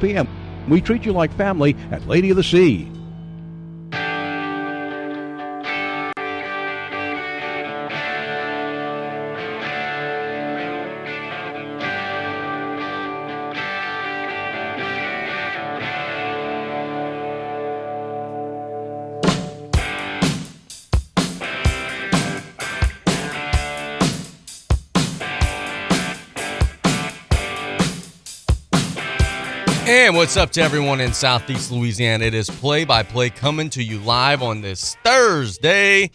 p.m. We treat you like family at Lady of the Sea. What's up to everyone in Southeast Louisiana? It is play by play coming to you live on this Thursday.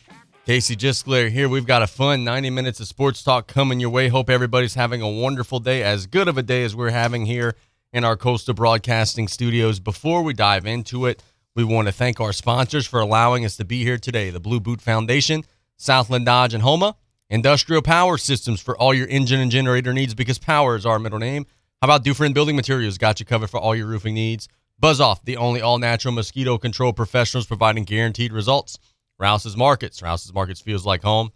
Casey Gisclair here. We've got a fun 90 minutes of sports talk coming your way. Hope everybody's having a wonderful day, as good of a day as we're having here in our Coastal Broadcasting studios. Before we dive into it, we want to thank our sponsors for allowing us to be here today the Blue Boot Foundation, Southland Dodge and Houma, Industrial Power Systems for all your engine and generator needs because power is our middle name. How about Dufresne Building Materials? Got you covered for all your roofing needs. Buzz Off, the only all natural mosquito control professionals providing guaranteed results. Rouse's Markets. Rouse's Markets feels like home.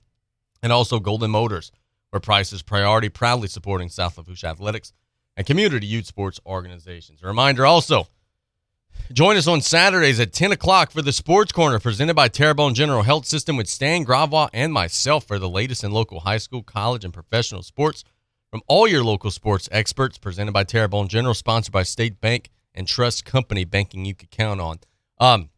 And also Golden Motors, where price is priority, proudly supporting South Lafourche Athletics and community youth sports organizations. A reminder also join us on Saturdays at 10 o'clock for the Sports Corner presented by Terrebonne General Health System with Stan Gravois and myself for the latest in local high school, college, and professional sports from all your local sports experts, presented by Terrebonne General, sponsored by State Bank and Trust Company, banking you can count on. Um,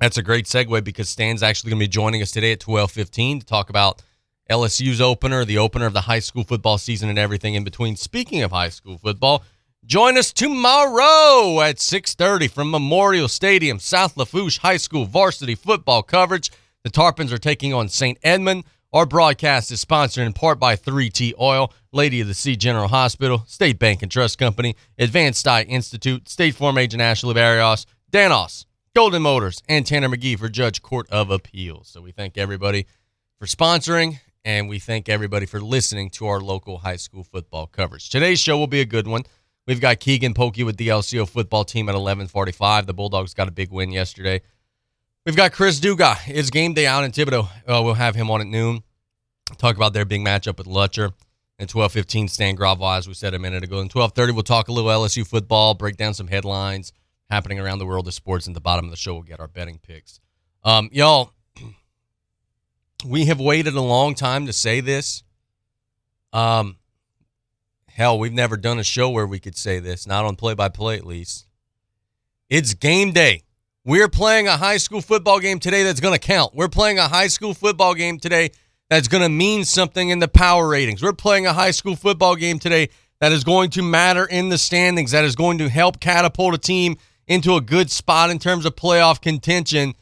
that's a great segue because Stan's actually going to be joining us today at 12:15 to talk about LSU's opener, the opener of the high school football season, and everything in between. Speaking of high school football, join us tomorrow at 6:30 from Memorial Stadium, South Lafourche High School varsity football coverage. The Tarpons are taking on St. Edmund. Our broadcast is sponsored in part by 3T Oil, Lady of the Sea General Hospital, State Bank and Trust Company, Advanced Eye Institute, State Farm Agent Ashley Barrios, Danos, Golden Motors, and Tanner McGee for Judge Court of Appeals. So we thank everybody for sponsoring, and we thank everybody for listening to our local high school football coverage. Today's show will be a good one. We've got Keagan Polkey with the LCO football team at 11:45. The Bulldogs got a big win yesterday. We've got Chris Dugas. It's game day out in Thibodaux. Uh, we'll have him on at noon. Talk about their big matchup with Lutcher. And 12:15, Stan Gravois, as we said a minute ago. And 12:30, we'll talk a little LSU football, break down some headlines happening around the world of sports. And the bottom of the show, we'll get our betting picks. Um, y'all, we have waited a long time to say this. Um, hell, we've never done a show where we could say this, not on play-by-play at least. It's game day. We're playing a high school football game today that's going to count. We're playing a high school football game today that's going to mean something in the power ratings. We're playing a high school football game today that is going to matter in the standings, that is going to help catapult a team into a good spot in terms of playoff contention.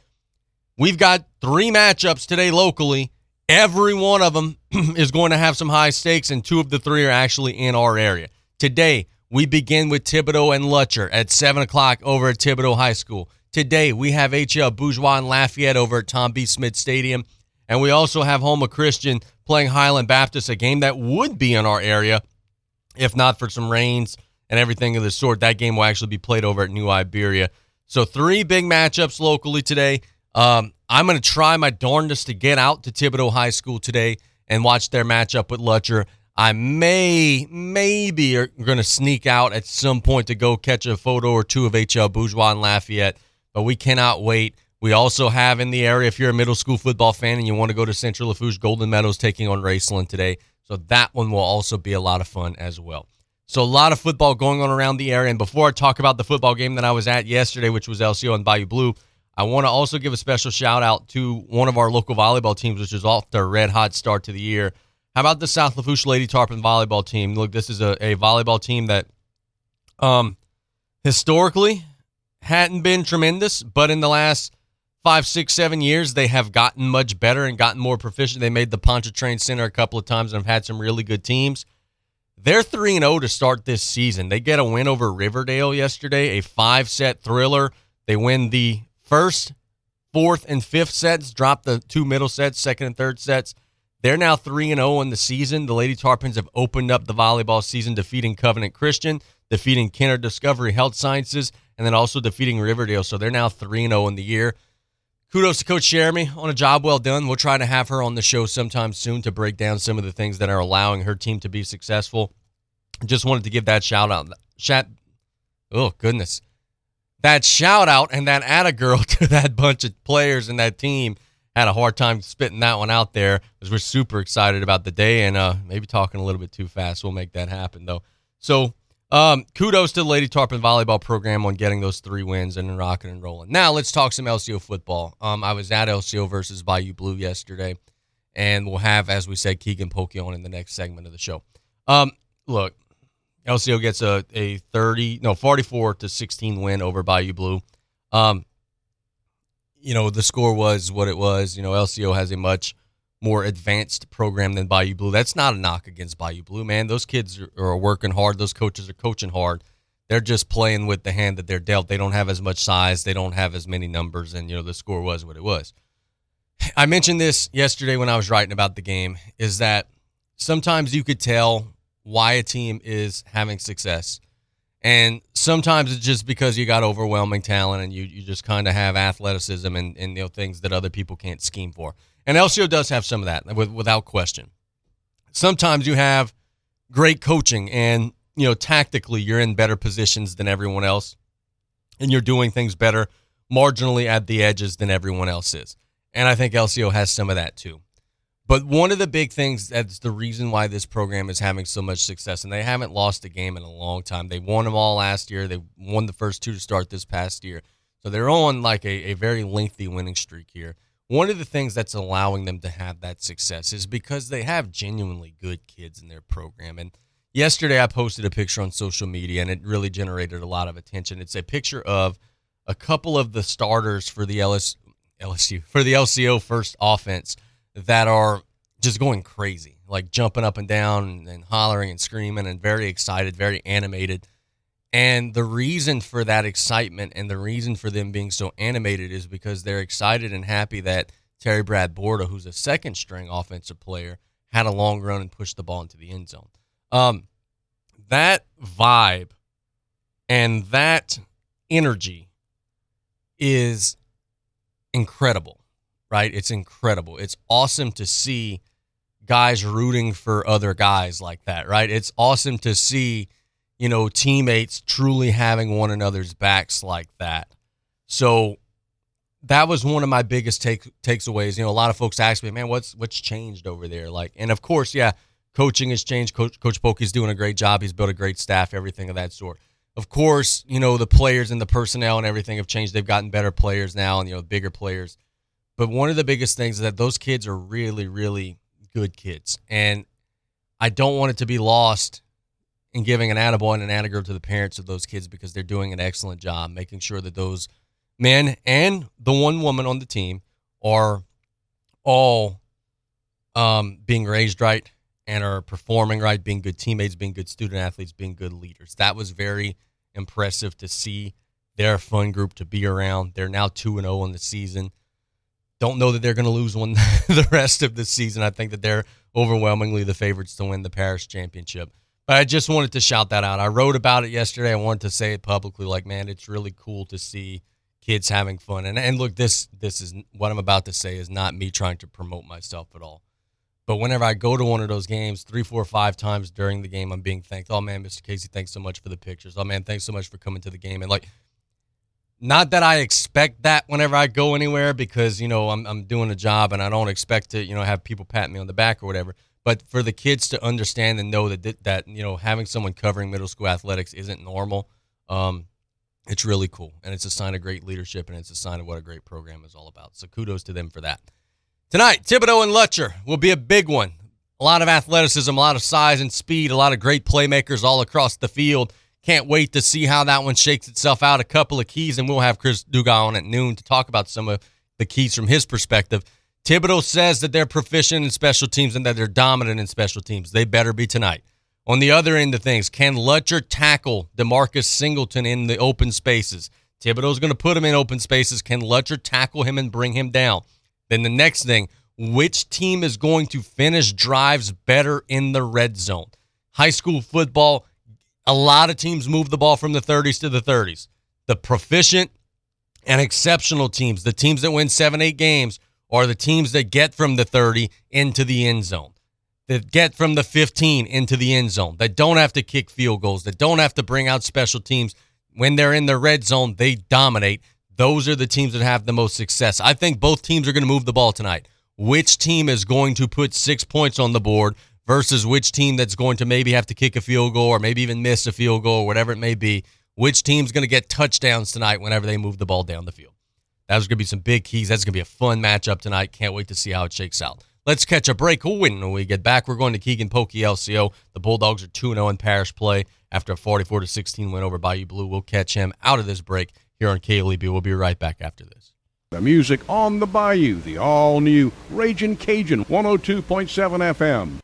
We've got three matchups today locally. Every one of them is going to have some high stakes, and two of the three are actually in our area. Today, we begin with Thibodaux and Lutcher at 7 o'clock over at Thibodaux High School. Today, we have HL Bourgeois and Lafayette over at Tom B. Smith Stadium. And we also have Houma Christian playing Highland Baptist, a game that would be in our area if not for some rains and everything of the sort. That game will actually be played over at New Iberia. So, three big matchups locally today. Um, I'm going to try my darndest to get out to Thibodaux High School today and watch their matchup with Lutcher. I may, maybe are going to sneak out at some point to go catch a photo or two of HL Bourgeois and Lafayette, but we cannot wait. We also have in the area, if you're a middle school football fan and you want to go to Central Lafourche, Golden Meadows taking on Raceland today. So that one will also be a lot of fun as well. So a lot of football going on around the area. And before I talk about the football game that I was at yesterday, which was LCO and Bayou Blue, I want to also give a special shout out to one of our local volleyball teams, which is off their red hot start to the year. How about the South Lafourche Lady Tarpon volleyball team? Look, this is a, a volleyball team that um, historically hadn't been tremendous, but in the last five, six, seven years, they have gotten much better and gotten more proficient. They made the Pontchartrain Center a couple of times and have had some really good teams. They're 3 0 to start this season. They get a win over Riverdale yesterday, a five set thriller. They win the first, fourth, and fifth sets, drop the two middle sets, second and third sets. They're now 3 0 in the season. The Lady Tarpons have opened up the volleyball season, defeating Covenant Christian, defeating Kenner Discovery Health Sciences, and then also defeating Riverdale. So they're now 3 0 in the year kudos to Coach Jeremy on a job well done. We'll try to have her on the show sometime soon to break down some of the things that are allowing her team to be successful. Just wanted to give that shout out. Oh goodness, that shout out and that atta girl to that bunch of players and that team had a hard time spitting that one out there because we're super excited about the day and uh, maybe talking a little bit too fast. We'll make that happen though. So um, kudos to the Lady Tarpon volleyball program on getting those three wins and rocking and rolling. Now let's talk some LCO football. Um, I was at LCO versus Bayou Blue yesterday, and we'll have, as we said, Keagan Polkey on in the next segment of the show. Um, look, LCO gets a, a 30, no, 44 to 16 win over Bayou Blue. Um, you know, the score was what it was. You know, LCO has a much more advanced program than Bayou Blue. That's not a knock against Bayou Blue, man. Those kids are, are working hard. Those coaches are coaching hard. They're just playing with the hand that they're dealt. They don't have as much size. They don't have as many numbers, and you know the score was what it was. I mentioned this yesterday when I was writing about the game. Is that sometimes you could tell why a team is having success. And sometimes it's just because you got overwhelming talent and you, you just kind of have athleticism and, and you know things that other people can't scheme for. And LCO does have some of that without question. Sometimes you have great coaching and you know tactically you're in better positions than everyone else and you're doing things better marginally at the edges than everyone else is. And I think LCO has some of that too. But one of the big things that's the reason why this program is having so much success, and they haven't lost a game in a long time. They won them all last year. They won the first two to start this past year. So they're on like a, a very lengthy winning streak here. One of the things that's allowing them to have that success is because they have genuinely good kids in their program. And yesterday I posted a picture on social media and it really generated a lot of attention. It's a picture of a couple of the starters for the LS, LSU, for the LCO first offense that are just going crazy, like jumping up and down and, and hollering and screaming and very excited, very animated. And the reason for that excitement and the reason for them being so animated is because they're excited and happy that Terry Brad Borda, who's a second string offensive player, had a long run and pushed the ball into the end zone. Um, that vibe and that energy is incredible right? It's incredible. It's awesome to see guys rooting for other guys like that, right? It's awesome to see, you know, teammates truly having one another's backs like that. So that was one of my biggest take takes aways. You know, a lot of folks ask me, man, what's what's changed over there? Like, and of course, yeah, coaching has changed. Coach Coach Polkey's doing a great job. He's built a great staff, everything of that sort. Of course, you know, the players and the personnel and everything have changed. They've gotten better players now and you know, bigger players. But one of the biggest things is that those kids are really, really good kids. And I don't want it to be lost in giving an attaboy and an attagirl to the parents of those kids because they're doing an excellent job making sure that those men and the one woman on the team are all um, being raised right and are performing right, being good teammates, being good student athletes, being good leaders. That was very impressive to see. They're a fun group to be around. They're now 2 and 0 in the season. Don't know that they're going to lose one the rest of the season. I think that they're overwhelmingly the favorites to win the Parish Championship. But I just wanted to shout that out. I wrote about it yesterday. I wanted to say it publicly. Like, man, it's really cool to see kids having fun. And and look, this this is what I'm about to say is not me trying to promote myself at all. But whenever I go to one of those games, three, four, five times during the game, I'm being thanked. Oh man, Mr. Casey, thanks so much for the pictures. Oh man, thanks so much for coming to the game. And like not that I expect that whenever I go anywhere because you know I'm I'm doing a job and I don't expect to you know have people pat me on the back or whatever. But for the kids to understand and know that that you know having someone covering middle school athletics isn't normal, um, it's really cool and it's a sign of great leadership and it's a sign of what a great program is all about. So kudos to them for that. Tonight, Thibodaux and Lutcher will be a big one. A lot of athleticism, a lot of size and speed, a lot of great playmakers all across the field. Can't wait to see how that one shakes itself out. A couple of keys, and we'll have Chris Dugas on at noon to talk about some of the keys from his perspective. Thibodaux says that they're proficient in special teams and that they're dominant in special teams. They better be tonight. On the other end of things, can Lutcher tackle Demarcus Singleton in the open spaces? Thibodaux's going to put him in open spaces. Can Lutcher tackle him and bring him down? Then the next thing, which team is going to finish drives better in the red zone? High school football a lot of teams move the ball from the 30s to the 30s. The proficient and exceptional teams, the teams that win seven, eight games, are the teams that get from the 30 into the end zone, that get from the 15 into the end zone, that don't have to kick field goals, that don't have to bring out special teams, when they're in the red zone, they dominate. Those are the teams that have the most success. I think both teams are going to move the ball tonight. Which team is going to put six points on the board versus which team that's going to maybe have to kick a field goal or maybe even miss a field goal or whatever it may be? Which team's going to get touchdowns tonight whenever they move the ball down the field? That's going to be some big keys. That's going to be a fun matchup tonight. Can't wait to see how it shakes out. Let's catch a break. When we get back, we're going to Keagan Polkey LCO. The Bulldogs are 2 0 in parish play after a 44 16 win over Bayou Blue. We'll catch him out of this break here on KLEB. We'll be right back after this. The music on the Bayou, the all new Raging Cajun 102.7 FM.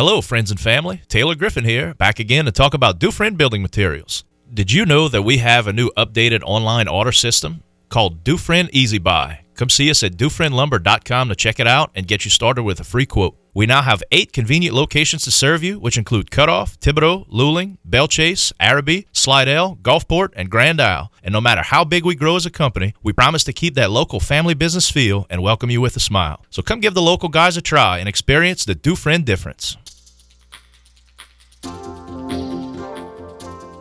Hello, friends and family. Taylor Griffin here, back again to talk about Dufresne Building Materials. Did you know that we have a new updated online order system called Dufresne Easy Buy? Come see us at DufresneLumber.com to check it out and get you started with a free quote. We now have eight convenient locations to serve you, which include Cutoff, Thibodaux, Luling, Belle Chasse, Arabi, Slidell, Gulfport, and Grand Isle. And no matter how big we grow as a company, we promise to keep that local family business feel and welcome you with a smile. So come give the local guys a try and experience the Dufresne difference.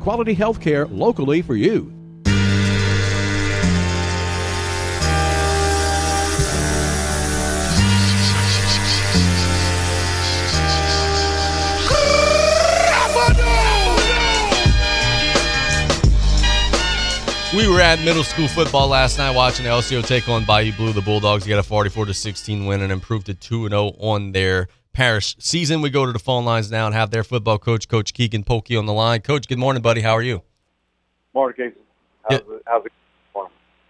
Quality health care locally for you. We were at middle school football last night watching the LCO take on Bayou Blue. The Bulldogs get a 44 to 16 win and improved to 2 0 on their parish season. We go to the phone lines now and have their football coach, Coach Keagan Polkey, on the line. Coach, good morning, buddy. How are you? Morning, Casey. How's, yeah. it, how's it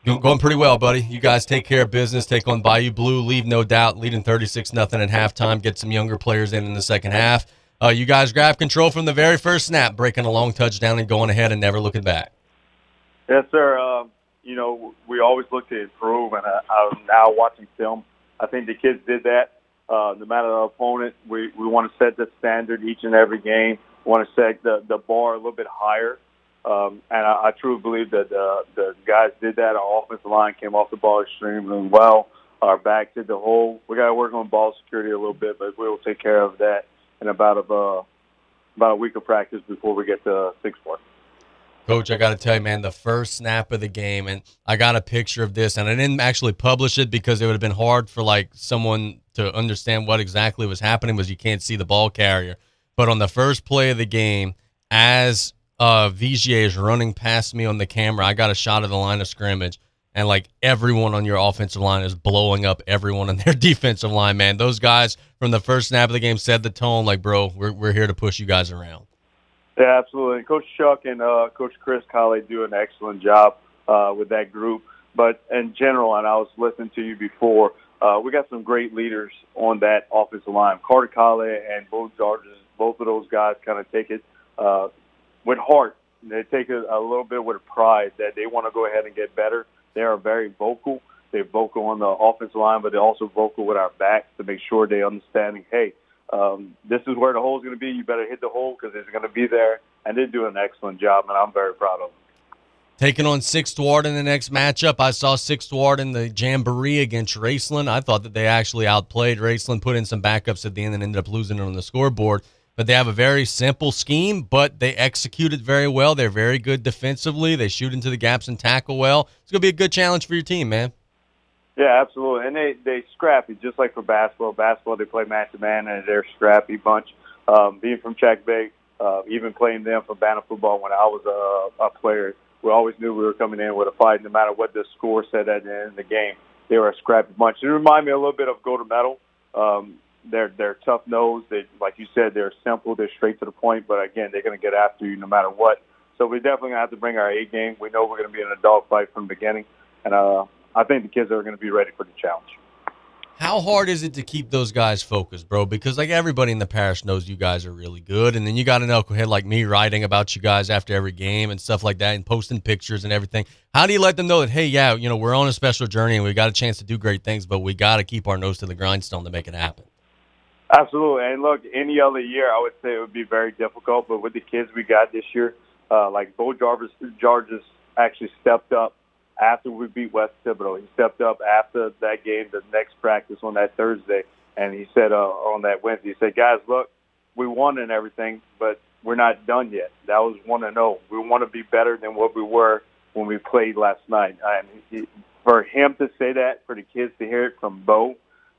going? Going pretty well, buddy. You guys take care of business. Take on Bayou Blue. Leave no doubt. Leading 36 nothing at halftime. Get some younger players in in the second half. Uh, you guys grab control from the very first snap, breaking a long touchdown and going ahead and never looking back. Yes, sir. Uh, you know, we always look to improve, and uh, I'm now watching film. I think the kids did that. Uh, no matter the opponent, we, we want to set the standard each and every game. We want to set the, the bar a little bit higher. Um, and I, I truly believe that uh, the guys did that. Our offensive line came off the ball extremely well. Our back did the whole. We got to work on ball security a little bit, but we will take care of that in about a uh, about a week of practice before we get to six four. Coach, I got to tell you, man, the first snap of the game, and I got a picture of this, and I didn't actually publish it because it would have been hard for like someone to understand what exactly was happening, was you can't see the ball carrier. But on the first play of the game, as uh, Vigier is running past me on the camera, I got a shot of the line of scrimmage, and like everyone on your offensive line is blowing up everyone on their defensive line. Man, those guys from the first snap of the game set the tone. Like, bro, we're we're here to push you guys around. Yeah, absolutely. Coach Chuck and uh, Coach Chris Colley do an excellent job uh, with that group. But in general, and I was listening to you before, uh, we got some great leaders on that offensive line. Carter Colley and Bo Georges, both of those guys kind of take it uh, with heart. They take it a little bit with pride that they want to go ahead and get better. They are very vocal. They're vocal on the offensive line, but they're also vocal with our backs to make sure they understanding, hey, um, this is where the hole is going to be. You better hit the hole because it's going to be there. And they do an excellent job, and I'm very proud of them. Taking on Sixth Ward in the next matchup, I saw Sixth Ward in the Jamboree against Raceland. I thought that they actually outplayed Raceland, put in some backups at the end, and ended up losing it on the scoreboard. But they have a very simple scheme, but they execute it very well. They're very good defensively. They shoot into the gaps and tackle well. It's going to be a good challenge for your team, man. Yeah, absolutely. And they they scrappy, just like for basketball. Basketball, they play man to man, and they're scrappy bunch. Um, being from Jack Bay, uh, even playing them for Banner football when I was a, a player, we always knew we were coming in with a fight, no matter what the score said at the end of the game. They were a scrappy bunch. It reminded me a little bit of Go to Metal. Um, they're they're tough nosed. They like you said, they're simple. They're straight to the point. But again, they're going to get after you no matter what. So we're definitely have to bring our A game. We know we're going to be in a dogfight from the beginning, and uh, I think the kids are going to be ready for the challenge. How hard is it to keep those guys focused, bro? Because like everybody in the parish knows you guys are really good, and then you got an knucklehead like me writing about you guys after every game and stuff like that, and posting pictures and everything. How do you let them know that hey, yeah, you know, we're on a special journey and we got a chance to do great things, but we got to keep our nose to the grindstone to make it happen? Absolutely, and look, any other year I would say it would be very difficult, but with the kids we got this year, uh, like Bo Jarvis, Georges actually stepped up after we beat West Thibodaux. He stepped up after that game, the next practice on that Thursday, and he said uh, on that Wednesday, he said, "Guys, look, we won and everything, but we're not done yet. That was one to know. We want to be better than what we were when we played last night." And he, for him to say that, for the kids to hear it from Bo,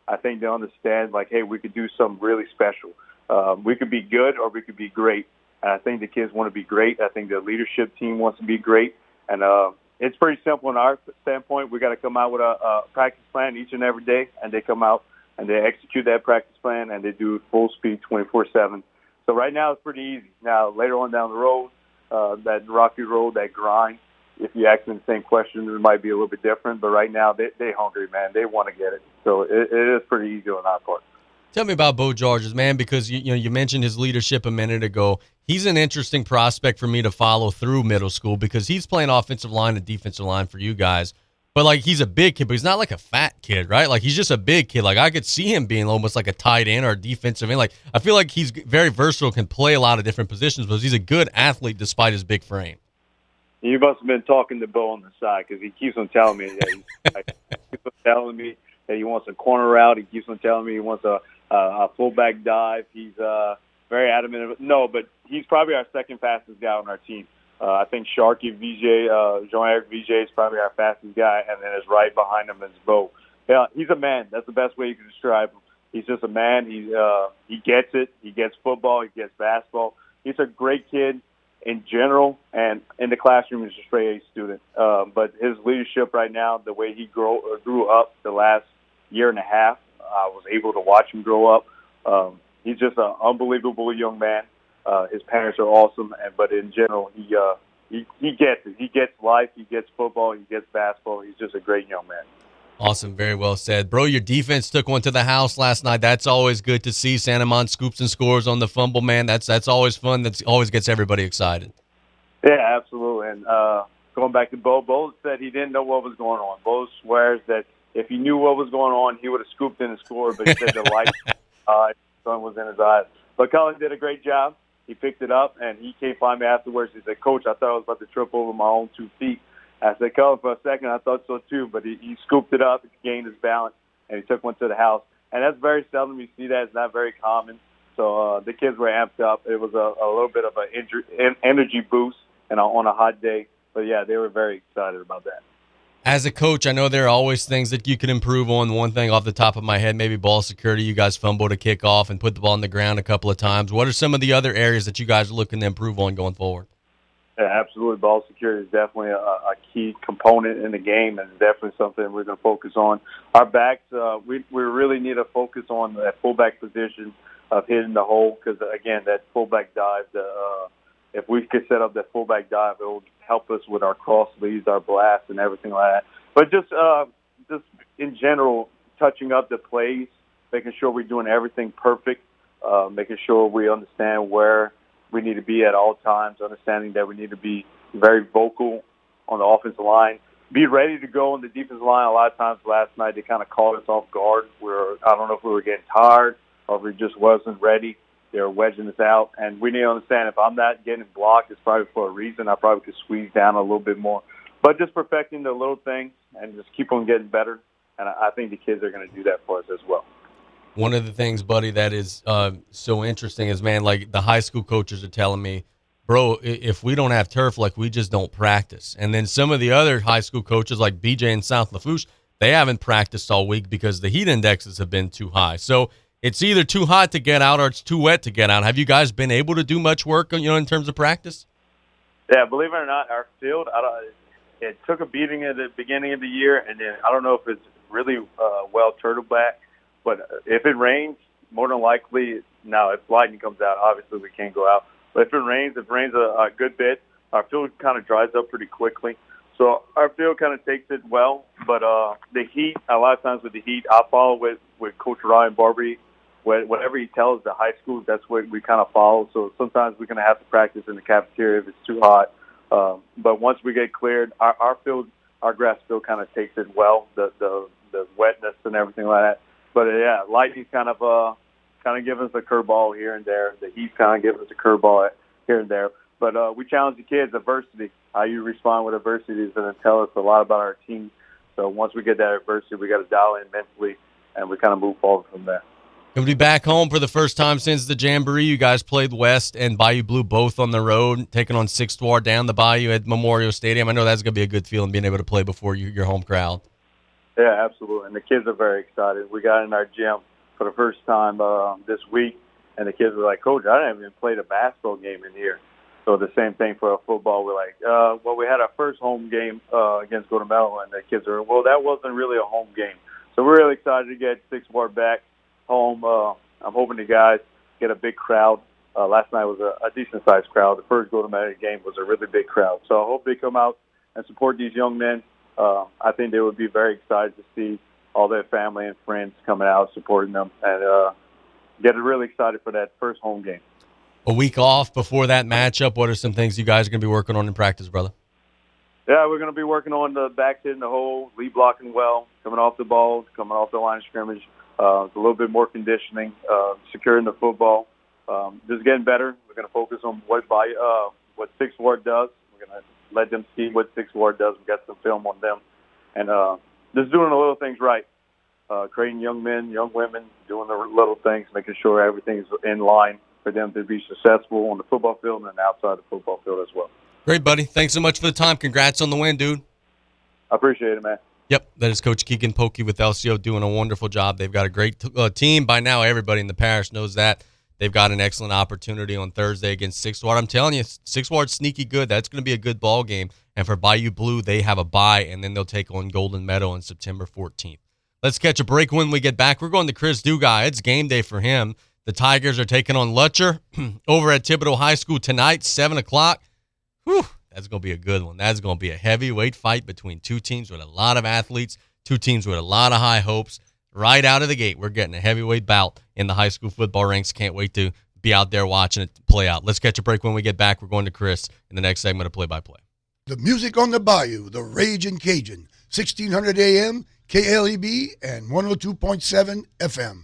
I think they understand like, hey, we could do something really special. Um, we could be good or we could be great. And I think the kids want to be great. I think the leadership team wants to be great. And uh, it's pretty simple in our standpoint. We got to come out with a, a practice plan each and every day, and they come out and they execute that practice plan and they do full speed 24/7. So right now it's pretty easy. Now later on down the road, uh, that rocky road, that grind. If you ask them the same question, it might be a little bit different. But right now they they hungry, man. They want to get it. So it, it is pretty easy on our part. Tell me about Bo Georges, man, because you, you know you mentioned his leadership a minute ago. He's an interesting prospect for me to follow through middle school because he's playing offensive line and defensive line for you guys. But like he's a big kid, but he's not like a fat kid, right? Like he's just a big kid. Like I could see him being almost like a tight end or a defensive end. Like I feel like he's very versatile, can play a lot of different positions, but he's a good athlete despite his big frame. You must have been talking to Bo on the side because he keeps on telling me that he, like, he keeps on telling me that he wants a corner route. He keeps on telling me he wants a uh, a fullback dive. He's uh, very adamant. No, but he's probably our second fastest guy on our team. Uh, I think Sharky VJ, uh, Jean-Eric VJ is probably our fastest guy, and then is right behind him is Bo. Yeah, he's a man. That's the best way you can describe him. He's just a man. He uh, he gets it. He gets football. He gets basketball. He's a great kid in general, and in the classroom, he's a straight A student. Uh, but his leadership right now, the way he grow, uh, grew up the last year and a half, I was able to watch him grow up. Um, he's just an unbelievable young man. Uh, his parents are awesome, and but in general, he uh, he he gets it. He gets life. He gets football. He gets basketball. He's just a great young man. Awesome, very well said, bro. Your defense took one to the house last night. That's always good to see. Santamon scoops and scores on the fumble, man. That's that's always fun. That's always gets everybody excited. Yeah, absolutely. And uh, going back to Bo, Bo said he didn't know what was going on. Bo swears that if he knew what was going on, he would have scooped in and scored. But he said the light uh, sun was in his eyes. But Cullen did a great job. He picked it up, and he came by me afterwards. He said, "Coach, I thought I was about to trip over my own two feet." I said, "Cullen, for a second, I thought so too." But he, he scooped it up, gained his balance, and he took one to the house. And that's very seldom you see that. It's not very common. So uh, the kids were amped up. It was a, a little bit of an energy boost, and on a hot day. But yeah, they were very excited about that. As a coach, I know there are always things that you can improve on. One thing off the top of my head, maybe ball security. You guys fumbled a kickoff and put the ball on the ground a couple of times. What are some of the other areas that you guys are looking to improve on going forward? Yeah, absolutely. Ball security is definitely a, a key component in the game, and definitely something we're going to focus on. Our backs, uh, we we really need to focus on that fullback position of hitting the hole because again, that fullback dive, the, uh, if we could set up that fullback dive, it will help us with our cross leads, our blast, and everything like that. But just uh, just in general, touching up the plays, making sure we're doing everything perfect, uh, making sure we understand where we need to be at all times, understanding that we need to be very vocal on the offensive line, be ready to go on the defensive line. A lot of times last night they kind of caught us off guard. We were I don't know if we were getting tired or if we just wasn't ready. They were wedging us out, and we need to understand if I'm not getting blocked, it's probably for a reason. I probably could squeeze down a little bit more, but just perfecting the little things and just keep on getting better. And I think the kids are going to do that for us as well. One of the things, buddy, that is uh, so interesting is, man, like the high school coaches are telling me, bro, if we don't have turf, like we just don't practice. And then some of the other high school coaches, like BJ and South Lafourche, they haven't practiced all week because the heat indexes have been too high. So it's either too hot to get out or it's too wet to get out. Have you guys been able to do much work, you know, in terms of practice? Yeah, believe it or not, our field, I don't, it took a beating at the beginning of the year, and then I don't know if it's really uh, well turtle back but if it rains, more than likely, now if lightning comes out, obviously we can't go out. But if it rains, if it rains a, a good bit, our field kind of dries up pretty quickly. So our field kind of takes it well. But uh, the heat, a lot of times with the heat, I follow with with Coach Ryan Barbary. Whatever he tells the high schools, that's what we kind of follow. So sometimes we're going to have to practice in the cafeteria if it's too hot. Um, but once we get cleared, our, our field, our grass field kind of takes it well. The the the wetness and everything like that but uh, yeah, lightning's kind of uh kind of giving us a curveball here and there. The heat kind of giving us a curveball here and there. But uh, we challenge the kids adversity. How you respond with adversity is going to tell us a lot about our team. So once we get that adversity, we got to dial in mentally, and we kind of move forward from there. You'll be back home for the first time since the Jamboree. You guys played West and Bayou Blue both on the road, taking on Sixth Ward down the Bayou at Memorial Stadium. I know that's going to be a good feeling being able to play before you, your home crowd. Yeah, absolutely. And the kids are very excited. We got in our gym for the first time uh, this week, and the kids were like, "Coach, I didn't even play a basketball game in here." So the same thing for football. We're like, uh, well, we had our first home game uh, against Golden Meadow, and the kids are, well, that wasn't really a home game. So we're really excited to get Sixth Ward back home. Uh, I'm hoping the guys get a big crowd. Uh, last night was a, a decent sized crowd. The first Golden Meadow game was a really big crowd. So I hope they come out and support these young men uh, I think they would be very excited to see all their family and friends coming out supporting them and uh, get really excited for that first home game. A week off before that matchup. What are some things you guys are going to be working on in practice, brother? Yeah, we're going to be working on the back hitting the hole, lead blocking well, coming off the ball, coming off the line of scrimmage. Uh, a little bit more conditioning, uh, securing the football. Um, just getting better. We're going to focus on what by uh, what Sixth Ward does. We're going to let them see what Six Ward does. We got some film on them, and uh, just doing the little things right, uh, creating young men, young women, doing the little things, making sure everything's in line for them to be successful on the football field and outside the football field as well. Great, buddy. Thanks so much for the time. Congrats on the win, dude. I appreciate it, man. Yep, that is Coach Keagan Polkey with LCO doing a wonderful job. They've got a great t- uh, team. By now, everybody in the parish knows that. They've got an excellent opportunity on Thursday against Six Ward. I'm telling you, Six Ward sneaky good. That's going to be a good ball game. And for Bayou Blue, they have a bye, and then they'll take on Golden Meadow on September 14th. Let's catch a break when we get back. We're going to Chris Dugas. It's game day for him. The Tigers are taking on Lutcher over at Thibodaux High School tonight, 7 o'clock. Whew, that's going to be a good one. That's going to be a heavyweight fight between two teams with a lot of athletes, two teams with a lot of high hopes right out of the gate. We're getting a heavyweight bout in the high school football ranks. Can't wait to be out there watching it play out. Let's catch a break when we get back. We're going to Chris in the next segment of play by play. The music on the bayou, the Raging Cajun, 1600 AM, KLEB, and 102.7 FM.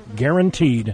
guaranteed.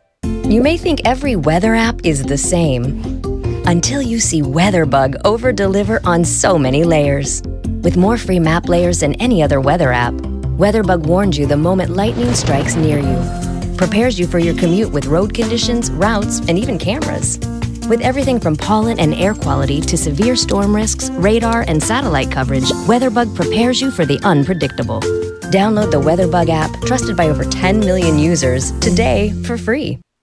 You may think every weather app is the same until you see WeatherBug over deliver on so many layers. With more free map layers than any other weather app, WeatherBug warns you the moment lightning strikes near you, prepares you for your commute with road conditions, routes, and even cameras. With everything from pollen and air quality to severe storm risks, radar, and satellite coverage, WeatherBug prepares you for the unpredictable. Download the WeatherBug app, trusted by over 10 million users, today for free.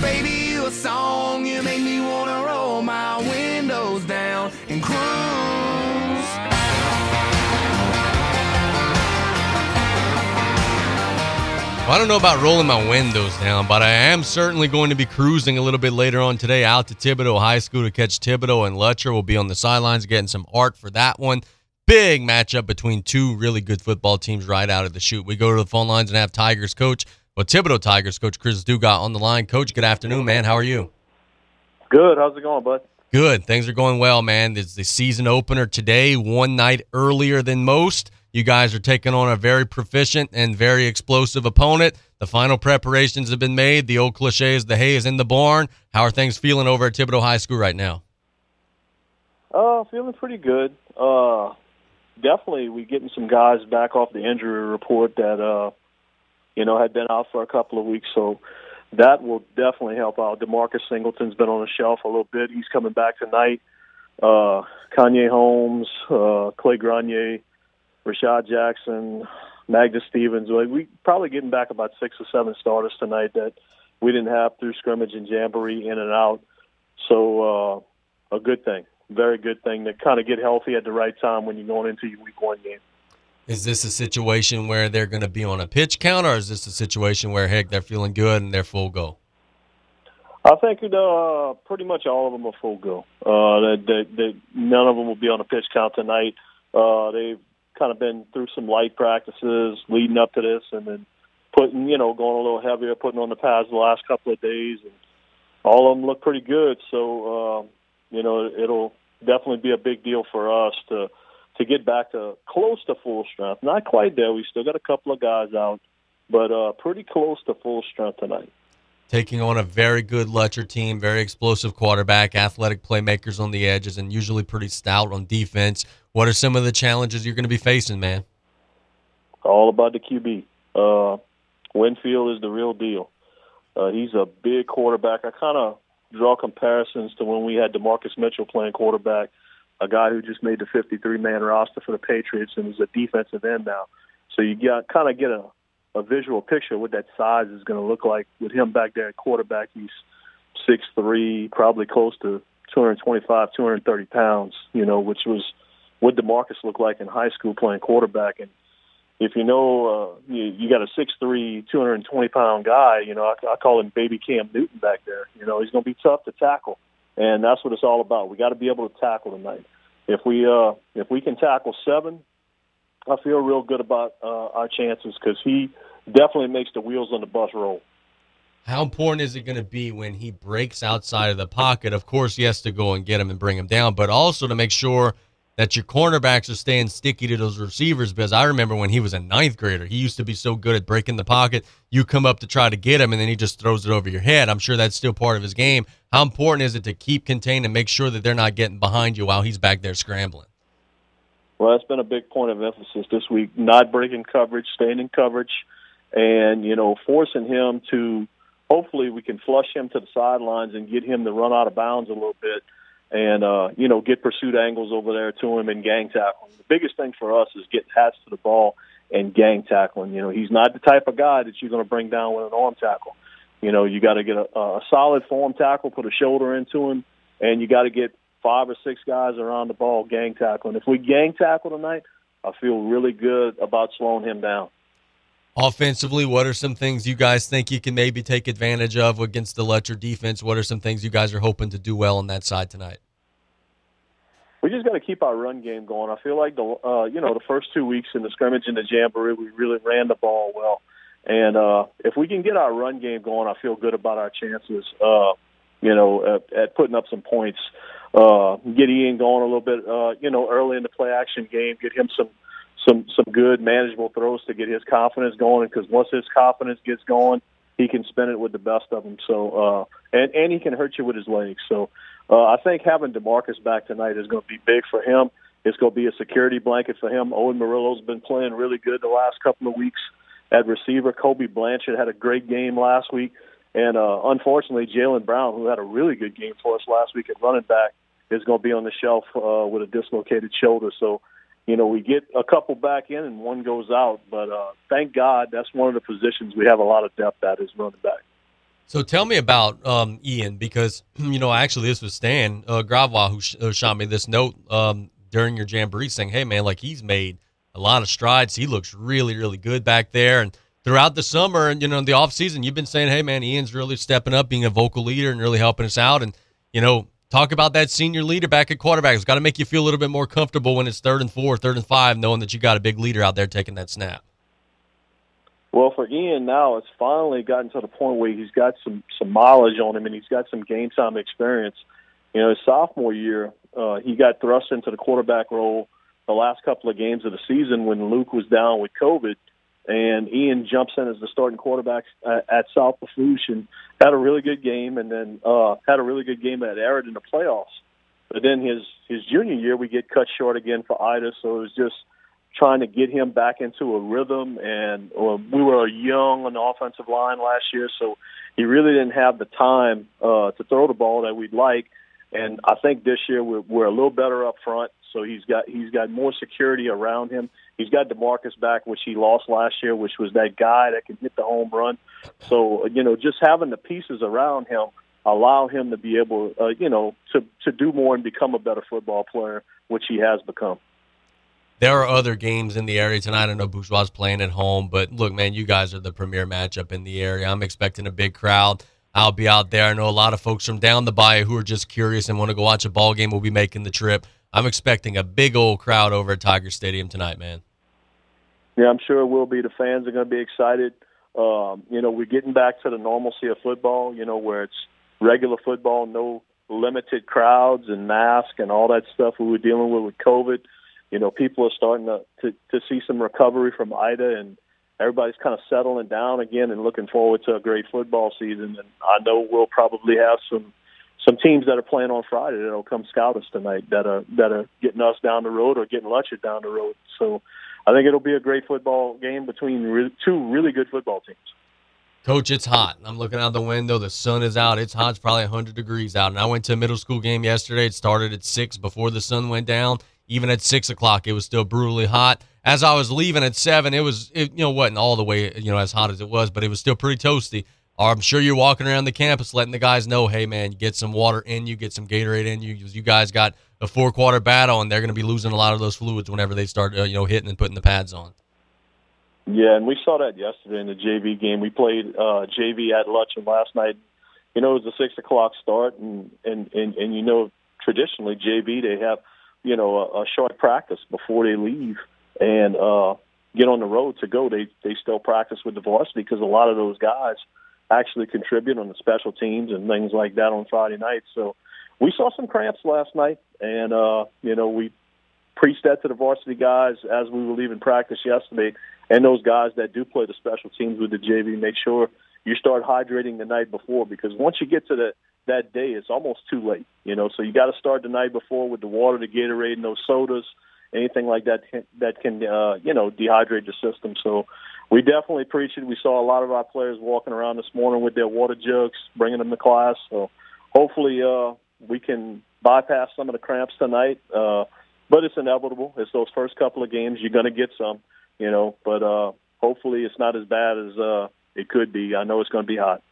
Baby, you a song, you make me wanna roll my windows down and cruise. Well, I don't know about rolling my windows down, but I am certainly going to be cruising a little bit later on today out to Thibodaux High School to catch Thibodaux and Lutcher. We'll be on the sidelines getting some art for that one. Big matchup between two really good football teams right out of the chute. We go to the phone lines and have Tigers coach, well, Thibodaux Tigers coach Chris Dugas on the line. Coach, good afternoon, man. How are you? Good. How's it going, bud? Good. Things are going well, man. It's the season opener today, one night earlier than most. You guys are taking on a very proficient and very explosive opponent. The final preparations have been made. The old cliche is the hay is in the barn. How are things feeling over at Thibodaux High School right now? Uh, feeling pretty good. Uh, definitely, we getting some guys back off the injury report that uh, you know had been out for a couple of weeks, so that will definitely help out. Demarcus Singleton's been on the shelf a little bit. He's coming back tonight. Uh, Kanye Holmes, uh, Clay Grenier, Rashad Jackson, Magnus Stevens. Like we probably getting back about six or seven starters tonight that we didn't have through scrimmage and jamboree in and out. So uh, a good thing, very good thing to kind of get healthy at the right time when you're going into your week one game. Is this a situation where they're going to be on a pitch count, or is this a situation where heck they're feeling good and they're full go? I think you uh, pretty much all of them are full go. Uh, that, that, that none of them will be on a pitch count tonight. Uh, they've kind of been through some light practices leading up to this, and then putting, you know, going a little heavier, putting on the pads the last couple of days, and all of them look pretty good. So, uh, you know, it'll definitely be a big deal for us to to get back to close to full strength. Not quite there. We still got a couple of guys out, but uh, pretty close to full strength tonight. Taking on a very good Lutcher team, very explosive quarterback, athletic playmakers on the edges, and usually pretty stout on defense. What are some of the challenges you're going to be facing, man? All about the QB. Uh, Winfield is the real deal. Uh, he's a big quarterback. I kind of draw comparisons to when we had DaMarcus Mitchell playing quarterback, a guy who just made the 53-man roster for the Patriots and is a defensive end now. So you got kind of get a, a visual picture of what that size is going to look like with him back there at quarterback. He's six three, probably close to 225, 230 pounds. You know, which was what DaMarcus looked like in high school playing quarterback. And if you know, uh, you, you got a six three, 220 pound guy. You know, I, I call him Baby Cam Newton back there. You know, he's going to be tough to tackle, and that's what it's all about. We got to be able to tackle tonight. If we uh, if we can tackle seven, I feel real good about uh, our chances because he definitely makes the wheels on the bus roll. How important is it going to be when he breaks outside of the pocket? Of course, he has to go and get him and bring him down, but also to make sure that your cornerbacks are staying sticky to those receivers. Because I remember when he was a ninth grader, he used to be so good at breaking the pocket. You come up to try to get him, and then he just throws it over your head. I'm sure that's still part of his game. How important is it to keep contained and make sure that they're not getting behind you while he's back there scrambling? Well, that's been a big point of emphasis this week. Not breaking coverage, staying in coverage, and you know, forcing him to. Hopefully, we can flush him to the sidelines and get him to run out of bounds a little bit, and uh, you know, get pursuit angles over there to him and gang tackle. The biggest thing for us is getting hats to the ball and gang tackling. You know, he's not the type of guy that you're going to bring down with an arm tackle. You know, you got to get a, a solid form tackle, put a shoulder into him, and you got to get five or six guys around the ball gang tackling. If we gang tackle tonight, I feel really good about slowing him down. Offensively, what are some things you guys think you can maybe take advantage of against the Lutcher defense? What are some things you guys are hoping to do well on that side tonight? We just got to keep our run game going. I feel like the uh, you know the first two weeks in the scrimmage in the jamboree, we really ran the ball well, and uh, if we can get our run game going, I feel good about our chances. Uh, you know, at, at putting up some points uh, get Ian going a little bit, uh, you know, early in the play action game, get him some some some good manageable throws to get his confidence going. Because once his confidence gets going, he can spin it with the best of them. So uh, and and he can hurt you with his legs. So uh, I think having DaMarcus back tonight is going to be big for him. It's going to be a security blanket for him. Owen Murillo's been playing really good the last couple of weeks at receiver. Kobe Blanchard had a great game last week. And uh, unfortunately, Jalen Brown, who had a really good game for us last week at running back, is going to be on the shelf uh, with a dislocated shoulder. So, you know, we get a couple back in and one goes out. But uh, thank God that's one of the positions we have a lot of depth at is running back. So tell me about um, Ian because you know actually this was Stan uh, Gravois who, sh- who shot me this note um, during your jamboree saying, "Hey man, like he's made a lot of strides. He looks really really good back there." And throughout the summer and you know in the off season, you've been saying, "Hey man, Ian's really stepping up, being a vocal leader and really helping us out." And you know Talk about that senior leader back at quarterback. It's got to make you feel a little bit more comfortable when it's third and four, third and five, knowing that you got a big leader out there taking that snap. Well, for Ian now, it's finally gotten to the point where he's got some some mileage on him and he's got some game time experience. You know, his sophomore year, uh, he got thrust into the quarterback role the last couple of games of the season when Luke was down with COVID and Ian jumps in as the starting quarterback at, at South Lafourche and had a really good game, and then uh, had a really good game at Arid in the playoffs. But then his his junior year, we get cut short again for Ida, so it was just trying to get him back into a rhythm. And uh, we were a young on the offensive line last year, so he really didn't have the time uh, to throw the ball that we'd like. And I think this year we're, we're a little better up front, so he's got he's got more security around him. He's got DaMarcus back, which he lost last year, which was that guy that can hit the home run. So you know, just having the pieces around him allow him to be able, uh, you know, to to do more and become a better football player, which he has become. There are other games in the area tonight. I know Bourgeois playing at home, but look, man, you guys are the premier matchup in the area. I'm expecting a big crowd. I'll be out there. I know a lot of folks from down the bayou who are just curious and want to go watch a ball game will be making the trip. I'm expecting a big old crowd over at Tiger Stadium tonight, man. Yeah, I'm sure it will be. The fans are going to be excited. Um, you know, we're getting back to the normalcy of football. You know, where it's regular football, no limited crowds and masks and all that stuff we were dealing with with COVID. You know, people are starting to to, to see some recovery from Ida, and everybody's kind of settling down again and looking forward to a great football season. And I know we'll probably have some some teams that are playing on Friday that'll come scout us tonight that are that are getting us down the road or getting Lutcher down the road. So I think it'll be a great football game between re- two really good football teams. Coach, it's hot. I'm looking out the window. The sun is out. It's hot. It's probably 100 degrees out. And I went to a middle school game yesterday. It started at 6 before the sun went down. Even at 6 o'clock, it was still brutally hot. As I was leaving at 7, it was, it, you know, wasn't all the way, you know, as hot as it was, but it was still pretty toasty. I'm sure you're walking around the campus letting the guys know, hey, man, get some water in you, get some Gatorade in you. You guys got a four quarter battle, and they're going to be losing a lot of those fluids whenever they start, uh, you know, hitting and putting the pads on. Yeah, and we saw that yesterday in the JV game. We played uh, JV at Lutcher last night. You know, it was a six o'clock start, and and and, and you know, traditionally JV they have, you know, a, a short practice before they leave and uh, get on the road to go. They they still practice with the varsity because a lot of those guys actually contribute on the special teams and things like that on Friday nights. So we saw some cramps last night, and uh, you know we preached that to the varsity guys as we were leaving practice yesterday, and those guys that do play the special teams with the JV. Make sure you start hydrating the night before because once you get to the that day, it's almost too late. You know, so you got to start the night before with the water, the Gatorade, and those sodas, anything like that that can uh, you know dehydrate the system. So we definitely preach it. We saw a lot of our players walking around this morning with their water jugs, bringing them to class. So hopefully uh, we can bypass some of the cramps tonight. Uh, but it's inevitable. It's those first couple of games. You're going to get some, you know. But uh, hopefully it's not as bad as uh, it could be. I know it's going to be hot.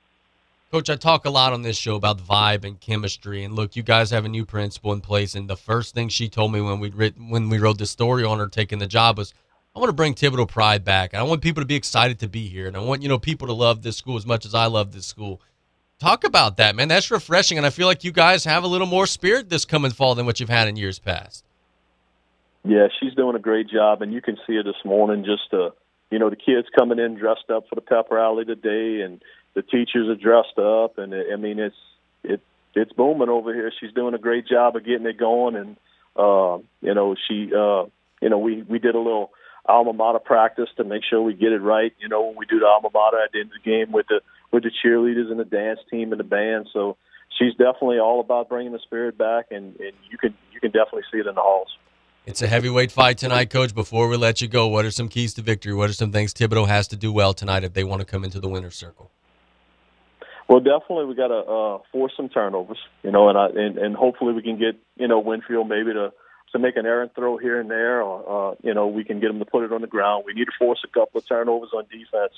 Coach, I talk a lot on this show about vibe and chemistry. And look, you guys have a new principal in place, and the first thing she told me when we when we wrote the story on her taking the job was I want to bring Thibodaux pride back. I want people to be excited to be here, and I want you know people to love this school as much as I love this school. Talk about that, man. That's refreshing, and I feel like you guys have a little more spirit this coming fall than what you've had in years past. Yeah, she's doing a great job, and you can see it this morning. Just uh, you know, the kids coming in dressed up for the pep rally today, and the teachers are dressed up, and I mean, it's it it's booming over here. She's doing a great job of getting it going, and uh, you know, she uh, you know, we we did a little alma mater practice to make sure we get it right. You know, when we do the alma mater at the end of the game with the with the cheerleaders and the dance team and the band. So she's definitely all about bringing the spirit back, and, and you can you can definitely see it in the halls. It's a heavyweight fight tonight, Coach. Before we let you go, what are some keys to victory? What are some things Thibodaux has to do well tonight if they want to come into the winner's circle? Well, definitely we got to uh, force some turnovers, you know, and, I, and and hopefully we can get you know Winfield maybe to to make an errant throw here and there, or uh, you know, we can get them to put it on the ground. We need to force a couple of turnovers on defense,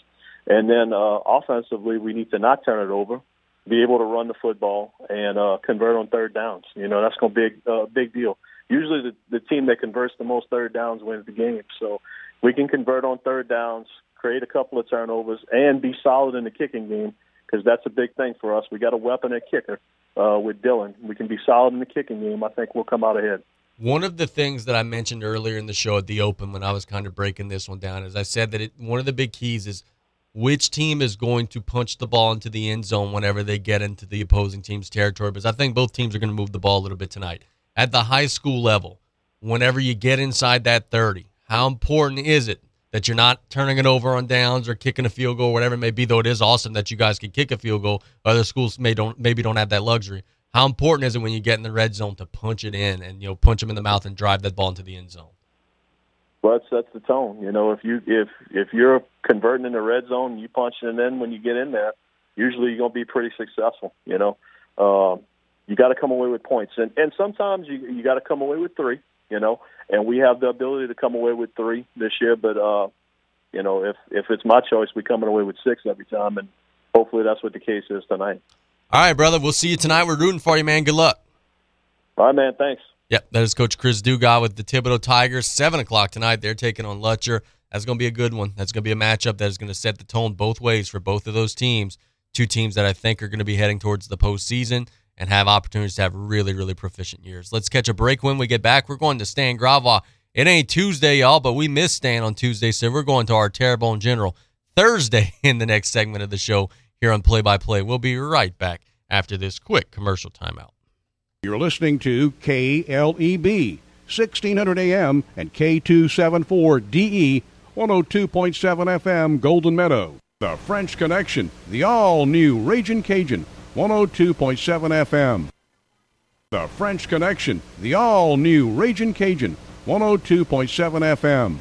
and then uh, offensively, we need to not turn it over, be able to run the football, and uh, convert on third downs. You know, that's going to be a uh, big deal. Usually, the, the team that converts the most third downs wins the game. So, we can convert on third downs, create a couple of turnovers, and be solid in the kicking game because that's a big thing for us. We got a weapon at kicker uh, with Dylan. We can be solid in the kicking game. I think we'll come out ahead. One of the things that I mentioned earlier in the show at the Open when I was kind of breaking this one down is I said that it, one of the big keys is which team is going to punch the ball into the end zone whenever they get into the opposing team's territory. Because I think both teams are going to move the ball a little bit tonight. At the high school level, whenever you get inside that 30, how important is it that you're not turning it over on downs or kicking a field goal, whatever it may be? Though it is awesome that you guys can kick a field goal, other schools may don't maybe don't have that luxury. How important is it when you get in the red zone to punch it in and you know punch them in the mouth and drive that ball into the end zone? Well, that sets the tone. You know, if you if if you're converting in the red zone, you punch it in when you get in there. Usually, you're gonna be pretty successful. You know, um, you got to come away with points, and and sometimes you you got to come away with three. You know, and we have the ability to come away with three this year. But uh, you know, if if it's my choice, we coming away with six every time, and hopefully that's what the case is tonight. All right, brother. We'll see you tonight. We're rooting for you, man. Good luck. All right, man. Thanks. Yep, that is Coach Chris Dugas with the Thibodaux Tigers. Seven o'clock tonight. They're taking on Lutcher. That's going to be a good one. That's going to be a matchup that is going to set the tone both ways for both of those teams. Two teams that I think are going to be heading towards the postseason and have opportunities to have really, really proficient years. Let's catch a break when we get back. We're going to Stan Gravois. It ain't Tuesday, y'all, but we missed Stan on Tuesday, so we're going to our Terrebonne General Thursday in the next segment of the show here on Play by Play. We'll be right back after this quick commercial timeout. You're listening to KLEB, 1600 AM and K274DE, 102.7 FM, Golden Meadow. The French Connection, the all new Raging Cajun, 102.7 FM. The French Connection, the all new Raging Cajun, 102.7 FM.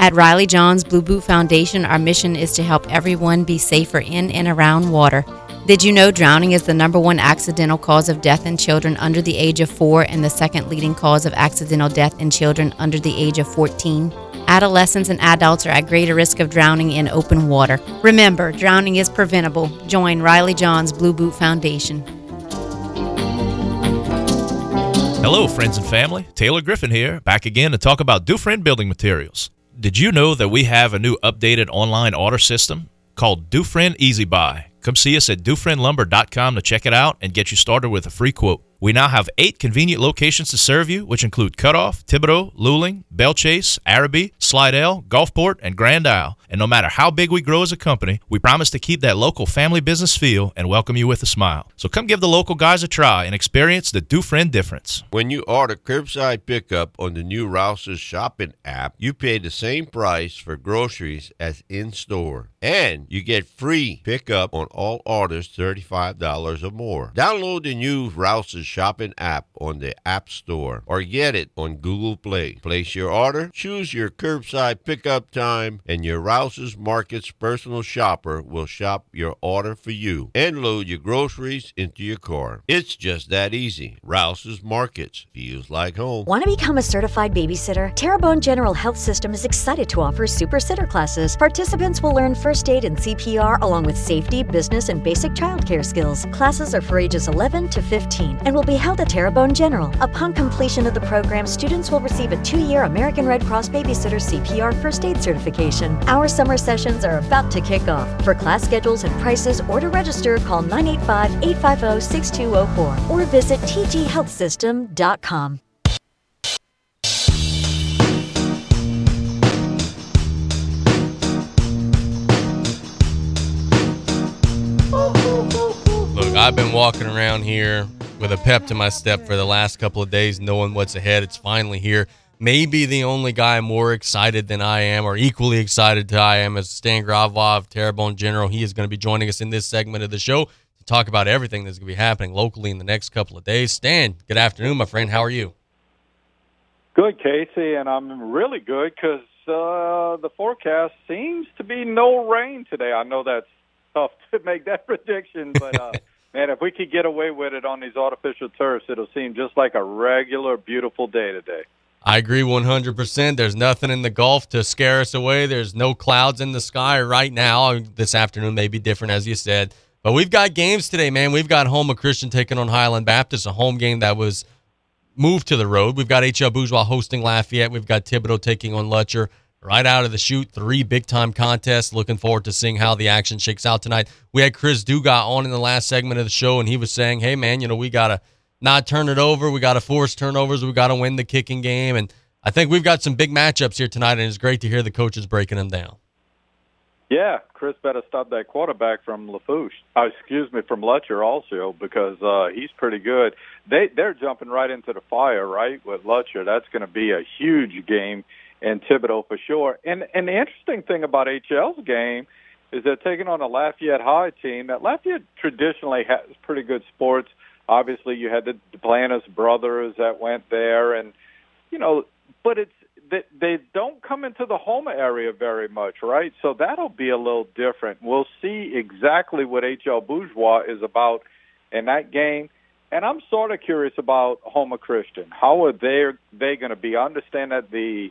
At Riley Johns Blue Boot Foundation, our mission is to help everyone be safer in and around water. Did you know drowning is the number one accidental cause of death in children under the age of 4 and the second leading cause of accidental death in children under the age of 14? Adolescents and adults are at greater risk of drowning in open water. Remember, drowning is preventable. Join Riley Johns Blue Boot Foundation. Hello, friends and family. Taylor Griffin here, back again to talk about Dufresne Building Materials. Did you know that we have a new updated online order system called Dufresne Easy Buy? Come see us at DufresneLumber.com to check it out and get you started with a free quote. We now have eight convenient locations to serve you, which include Cutoff, Thibodaux, Luling, Belle Chasse, Arabi, Slidell, Gulfport, and Grand Isle. And no matter how big we grow as a company, we promise to keep that local family business feel and welcome you with a smile. So come give the local guys a try and experience the Dufresne difference. When you order curbside pickup on the new Rouse's shopping app, you pay the same price for groceries as in store. And you get free pickup on all orders $35 or more. Download the new Rouse's shopping app on the App Store or get it on Google Play. Place your order, choose your curbside pickup time, and your Rouse's Markets personal shopper will shop your order for you and load your groceries into your car. It's just that easy. Rouse's Markets feels like home. Want to become a certified babysitter? Terrebonne General Health System is excited to offer super sitter classes. Participants will learn first aid and CPR along with safety, business, and basic childcare skills. Classes are for ages 11 to 15 and will be held at Terrebonne General. Upon completion of the program, students will receive a two year American Red Cross Babysitter CPR First Aid certification. Our summer sessions are about to kick off. For class schedules and prices or to register, call 985 850 6204 or visit tghealthsystem.com. Look, I've been walking around here with a pep to my step for the last couple of days, knowing what's ahead. It's finally here. Maybe the only guy more excited than I am, or equally excited to I am, is Stan Gravois, Terrebonne General. He is going to be joining us in this segment of the show to talk about everything that's going to be happening locally in the next couple of days. Stan, good afternoon, my friend. How are you? Good, Casey, and I'm really good because uh, the forecast seems to be no rain today. I know that's tough to make that prediction, but uh, man, if we could get away with it on these artificial turfs, it'll seem just like a regular, beautiful day today. I agree 100%. There's nothing in the Gulf to scare us away. There's no clouds in the sky right now. This afternoon may be different, as you said. But we've got games today, man. We've got Houma Christian taking on Highland Baptist, a home game that was moved to the road. We've got HL Bourgeois hosting Lafayette. We've got Thibodaux taking on Lutcher. Right out of the shoot, three big time contests. Looking forward to seeing how the action shakes out tonight. We had Chris Dugas on in the last segment of the show, and he was saying, hey, man, you know, we got to not turn it over. We got to force turnovers. We got to win the kicking game. And I think we've got some big matchups here tonight, and it's great to hear the coaches breaking them down. Yeah, Chris better stop that quarterback from Lafourche. Uh, excuse me, from Lutcher also because uh, he's pretty good. They they're jumping right into the fire, right? With Lutcher, that's going to be a huge game in Thibodaux for sure. And and the interesting thing about HL's game is they're taking on a Lafayette High team. That Lafayette traditionally has pretty good sports. Obviously, you had the Duplantis brothers that went there, and you know, but it's they, they don't come into the Houma area very much, right? So that'll be a little different. We'll see exactly what HL Bourgeois is about in that game. And I'm sort of curious about Houma Christian. How are they they going to be? I understand that the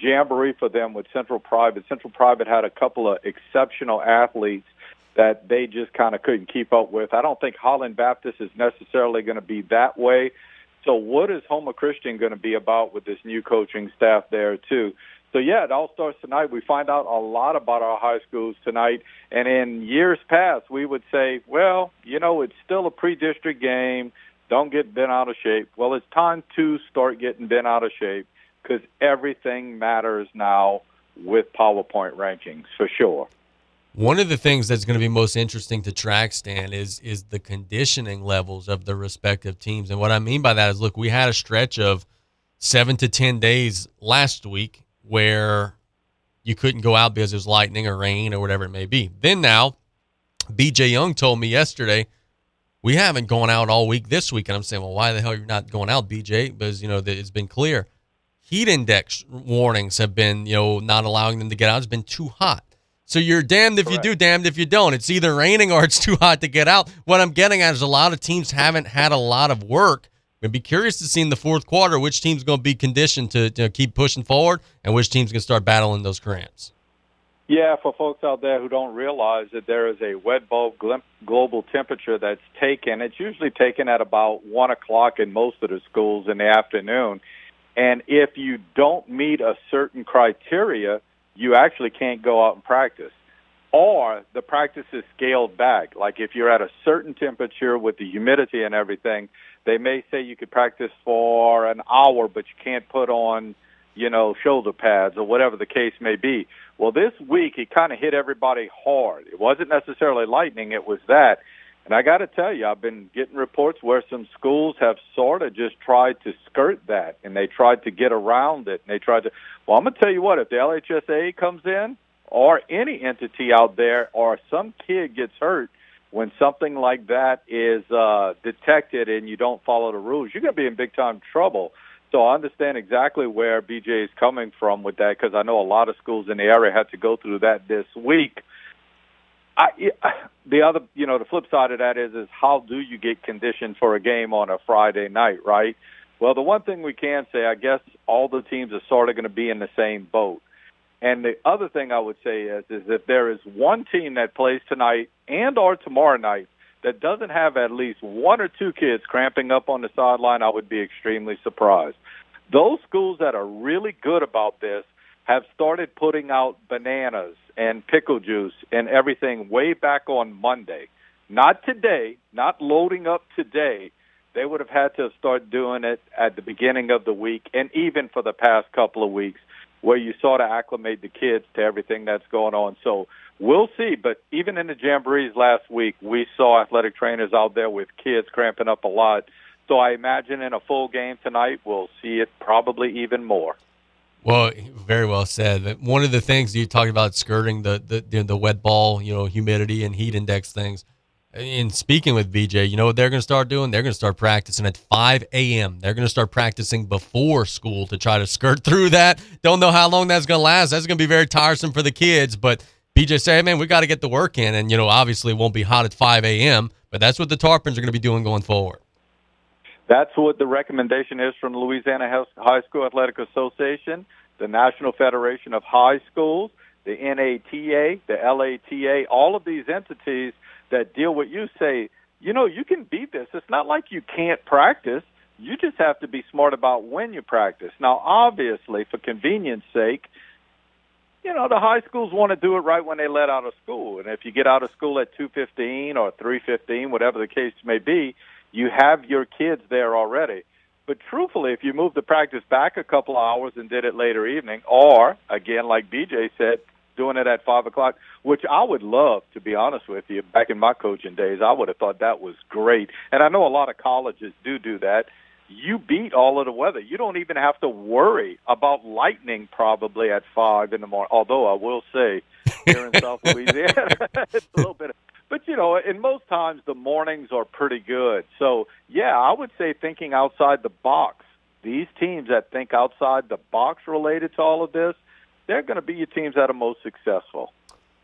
jamboree for them with Central Private. Central Private had a couple of exceptional athletes that they just kind of couldn't keep up with. I don't think Highland Baptist is necessarily going to be that way. So, what is Houma Christian going to be about with this new coaching staff there too? So yeah, it all starts tonight. We find out a lot about our high schools tonight. And in years past, we would say, well, you know, it's still a pre-district game. Don't get bent out of shape. Well, it's time to start getting bent out of shape because everything matters now with PowerPoint rankings for sure. One of the things that's going to be most interesting to track, Stan, is is the conditioning levels of the respective teams. And what I mean by that is, look, we had a stretch of seven to ten days last week where you couldn't go out because it was lightning or rain or whatever it may be. Then now, BJ Young told me yesterday, we haven't gone out all week this week. And I'm saying, well, why the hell you're not going out, BJ? Because, you know, it's been clear. Heat index warnings have been, you know, not allowing them to get out. It's been too hot. So you're damned if Correct. you do, damned if you don't. It's either raining or it's too hot to get out. What I'm getting at is a lot of teams haven't had a lot of work We'd be curious to see in the fourth quarter which team's going to be conditioned to, to keep pushing forward and which team's going to start battling those cramps. Yeah, for folks out there who don't realize that there is a wet bulb global temperature that's taken, it's usually taken at about 1 o'clock in most of the schools in the afternoon. And if you don't meet a certain criteria, you actually can't go out and practice. Or the practice is scaled back. Like if you're at a certain temperature with the humidity and everything, they may say you could practice for an hour, but you can't put on, you know, shoulder pads or whatever the case may be. Well, this week it kind of hit everybody hard. It wasn't necessarily lightning; it was that. And I got to tell you, I've been getting reports where some schools have sort of just tried to skirt that, and they tried to get around it, and they tried to. Well, I'm going to tell you what: if the LHSA comes in, or any entity out there, or some kid gets hurt, when something like that is uh, detected and you don't follow the rules, you're going to be in big time trouble. So I understand exactly where BJ is coming from with that because I know a lot of schools in the area had to go through that this week. I, the other, you know, the flip side of that is, is how do you get conditioned for a game on a Friday night, right? Well, the one thing we can say, I guess, all the teams are sort of going to be in the same boat. And the other thing I would say is, is if there is one team that plays tonight and or tomorrow night that doesn't have at least one or two kids cramping up on the sideline, I would be extremely surprised. Those schools that are really good about this have started putting out bananas and pickle juice and everything way back on Monday. Not today, not loading up today. They would have had to start doing it at the beginning of the week and even for the past couple of weeks where you sort of acclimate the kids to everything that's going on. So we'll see. But even in the jamborees last week, we saw athletic trainers out there with kids cramping up a lot. So I imagine in a full game tonight, we'll see it probably even more. Well, very well said. One of the things you talked about skirting the the the wet bulb, you know, humidity and heat index things in speaking with BJ, you know what they're going to start doing? They're going to start practicing at 5 a.m. They're going to start practicing before school to try to skirt through that. Don't know how long that's going to last. That's going to be very tiresome for the kids. But BJ said, hey, man, we got to get the work in. And, you know, obviously it won't be hot at 5 a.m., but that's what the Tarpons are going to be doing going forward. That's what the recommendation is from the Louisiana High School Athletic Association, the National Federation of High Schools, the NATA, the LATA, all of these entities – that deal with you say, you know, you can beat this. It's not like you can't practice. You just have to be smart about when you practice. Now, obviously, for convenience sake, you know, the high schools want to do it right when they let out of school. And if you get out of school at 2:15 or 3:15, whatever the case may be, you have your kids there already. But truthfully, if you move the practice back a couple of hours and did it later evening, or again, like BJ said, doing it at five o'clock, which I would love to be honest with you. Back in my coaching days, I would have thought that was great, and I know a lot of colleges do do that. You beat all of the weather. You don't even have to worry about lightning probably at five in the morning. Although I will say, here in South Louisiana, it's a little bit. But you know, in most times the mornings are pretty good. So yeah, I would say thinking outside the box. These teams that think outside the box related to all of this, they're going to be your teams that are most successful.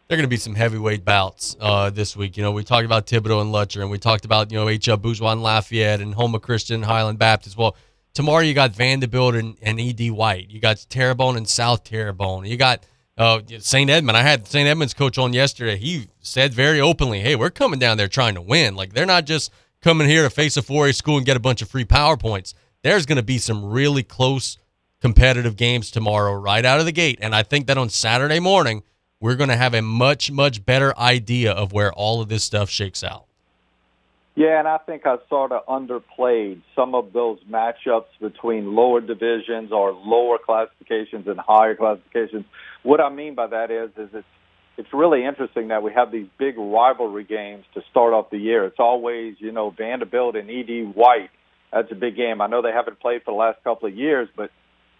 there are going to be some heavyweight bouts uh, this week. You know, we talked about Thibodaux and Lutcher, and we talked about you know H. L. Bourgeois and Lafayette and Houma Christian Highland Baptist. Well, tomorrow you got Vanderbilt and, and E.D. White. You got Terrebonne and South Terrebonne. You got uh, St. Edmund. I had St. Edmund's coach on yesterday. He said very openly, "Hey, we're coming down there trying to win. Like they're not just coming here to face a 4A school and get a bunch of free powerpoints. There's going to be some really close competitive games tomorrow right out of the gate, and I think that on Saturday morning." we're going to have a much, much better idea of where all of this stuff shakes out. Yeah, and I think I sort of underplayed some of those matchups between lower divisions or lower classifications and higher classifications. What I mean by that is, is it's it's really interesting that we have these big rivalry games to start off the year. It's always, you know, Vanderbilt and ED White. That's a big game. I know they haven't played for the last couple of years, but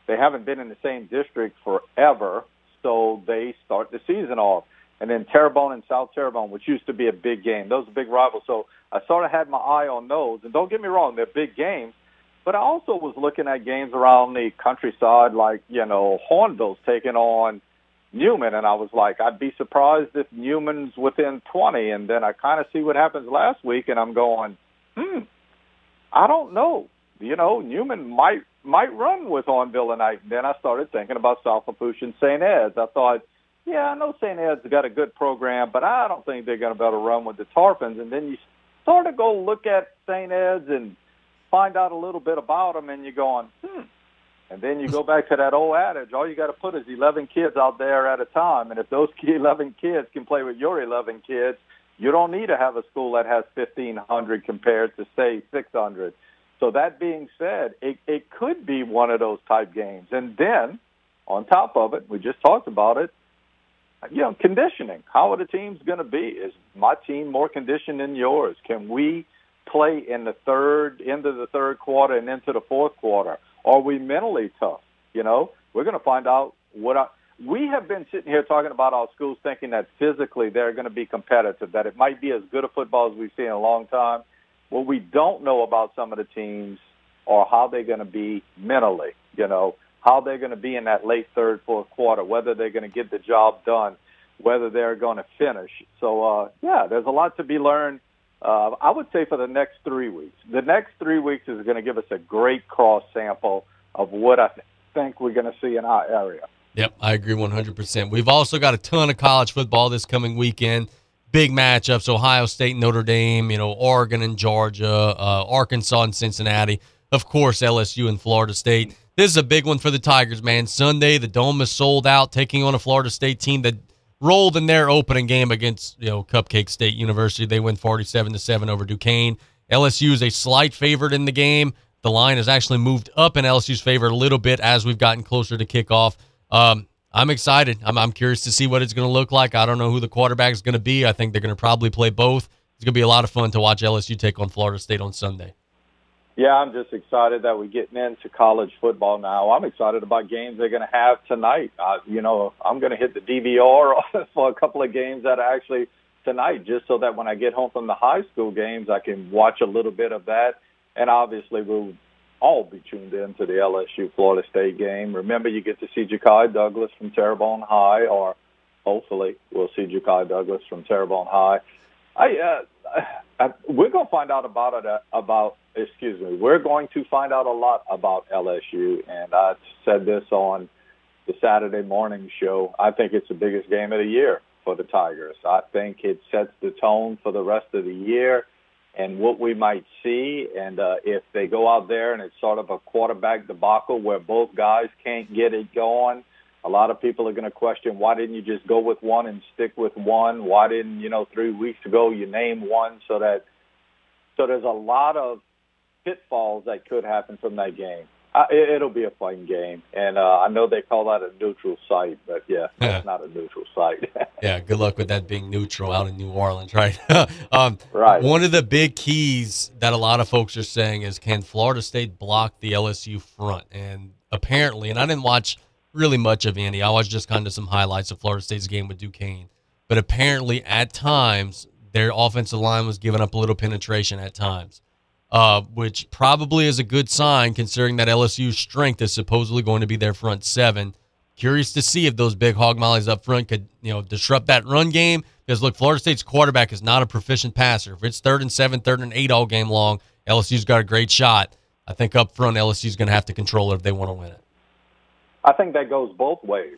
they haven't been in the same district forever so they start the season off. And then Terrebonne and South Terrebonne, which used to be a big game, those are big rivals. So I sort of had my eye on those. And don't get me wrong, they're big games. But I also was looking at games around the countryside, like, you know, Hahnville's taking on Newman. And I was like, I'd be surprised if Newman's within 20. And then I kind of see what happens last week, and I'm going, hmm, I don't know. You know, Newman might might run with Hahnville tonight. And then I started thinking about South Lafourche and St. Ed's. I thought, yeah, I know St. Ed's got a good program, but I don't think they're going to be able to run with the Tarpons. And then you sort of go look at St. Ed's and find out a little bit about them, and you're going, hmm. And then you go back to that old adage: all you got to put is 11 kids out there at a time, and if those 11 kids can play with your 11 kids, you don't need to have a school that has 1,500 compared to say 600. So that being said, it, it could be one of those type games. And then on top of it, we just talked about it, you know, conditioning. How are the teams going to be? Is my team more conditioned than yours? Can we play in the third, into the third quarter and into the fourth quarter? Are we mentally tough? You know, we're going to find out what I, we have been sitting here talking about our schools thinking that physically they're going to be competitive, that it might be as good a football as we've seen in a long time. What we don't know about some of the teams are how they're going to be mentally, you know, how they're going to be in that late third, fourth quarter, whether they're going to get the job done, whether they're going to finish. So, uh, yeah, there's a lot to be learned. Uh, I would say for the next three weeks. The next three weeks is going to give us a great cross sample of what I th- think we're going to see in our area. Yep, I agree 100%. We've also got a ton of college football this coming weekend big matchups Ohio State, Notre Dame, you know, Oregon and Georgia, uh, Arkansas and Cincinnati. Of course, LSU and Florida State. This is a big one for the Tigers, man. Sunday, the Dome is sold out, taking on a Florida State team that rolled in their opening game against, you know, Cupcake State University. They win 47 to 7 over Duquesne. LSU is a slight favorite in the game. The line has actually moved up in LSU's favor a little bit as we've gotten closer to kickoff. Um, I'm excited. I'm, I'm curious to see what it's going to look like. I don't know who the quarterback is going to be. I think they're going to probably play both. It's going to be a lot of fun to watch LSU take on Florida State on Sunday. Yeah, I'm just excited that we're getting into college football now. I'm excited about games they're going to have tonight. Uh, you know, I'm going to hit the DVR for a couple of games that are actually tonight, just so that when I get home from the high school games, I can watch a little bit of that. And obviously, we'll all be tuned in to the LSU Florida State game. Remember, you get to see Ja'Kai Douglas from Terrebonne High, or hopefully we'll see Ja'Kai Douglas from Terrebonne High. I, uh, I, we're going to find out about it uh, about excuse me. We're going to find out a lot about LSU, and I said this on the Saturday morning show. I think it's the biggest game of the year for the Tigers. I think it sets the tone for the rest of the year and what we might see. And uh, if they go out there and it's sort of a quarterback debacle where both guys can't get it going, a lot of people are going to question why didn't you just go with one and stick with one? Why didn't you know three weeks ago you name one so that so there's a lot of pitfalls that could happen from that game uh, it, will be a fun game, and uh, I know they call that a neutral site, but yeah, it's not a neutral site. yeah, good luck with that being neutral out in New Orleans, right? um, right. One of the big keys that a lot of folks are saying is can Florida State block the LSU front? And apparently, and I didn't watch really much of any. I watched just kind of some highlights of Florida State's game with Duquesne, but apparently, at times, their offensive line was giving up a little penetration at times uh, which probably is a good sign considering that LSU's strength is supposedly going to be their front seven. Curious to see if those big hog mollies up front could, you know, disrupt that run game. Because look, Florida State's quarterback is not a proficient passer. If it's third and seven, third and eight all game long, LSU's got a great shot. I think up front, LSU's going to have to control it if they want to win it. I think that goes both ways.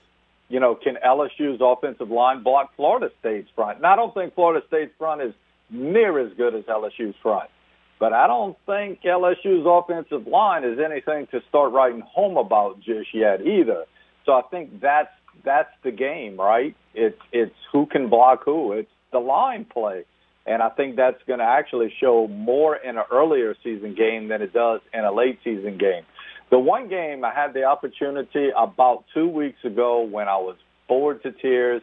You know, can LSU's offensive line block Florida State's front? And I don't think Florida State's front is near as good as LSU's front. But I don't think LSU's offensive line is anything to start writing home about just yet either. So I think that's that's the game, right? It's it's who can block who. It's the line play. And I think that's going to actually show more in an earlier season game than it does in a late season game. The one game I had the opportunity about two weeks ago when I was bored to tears,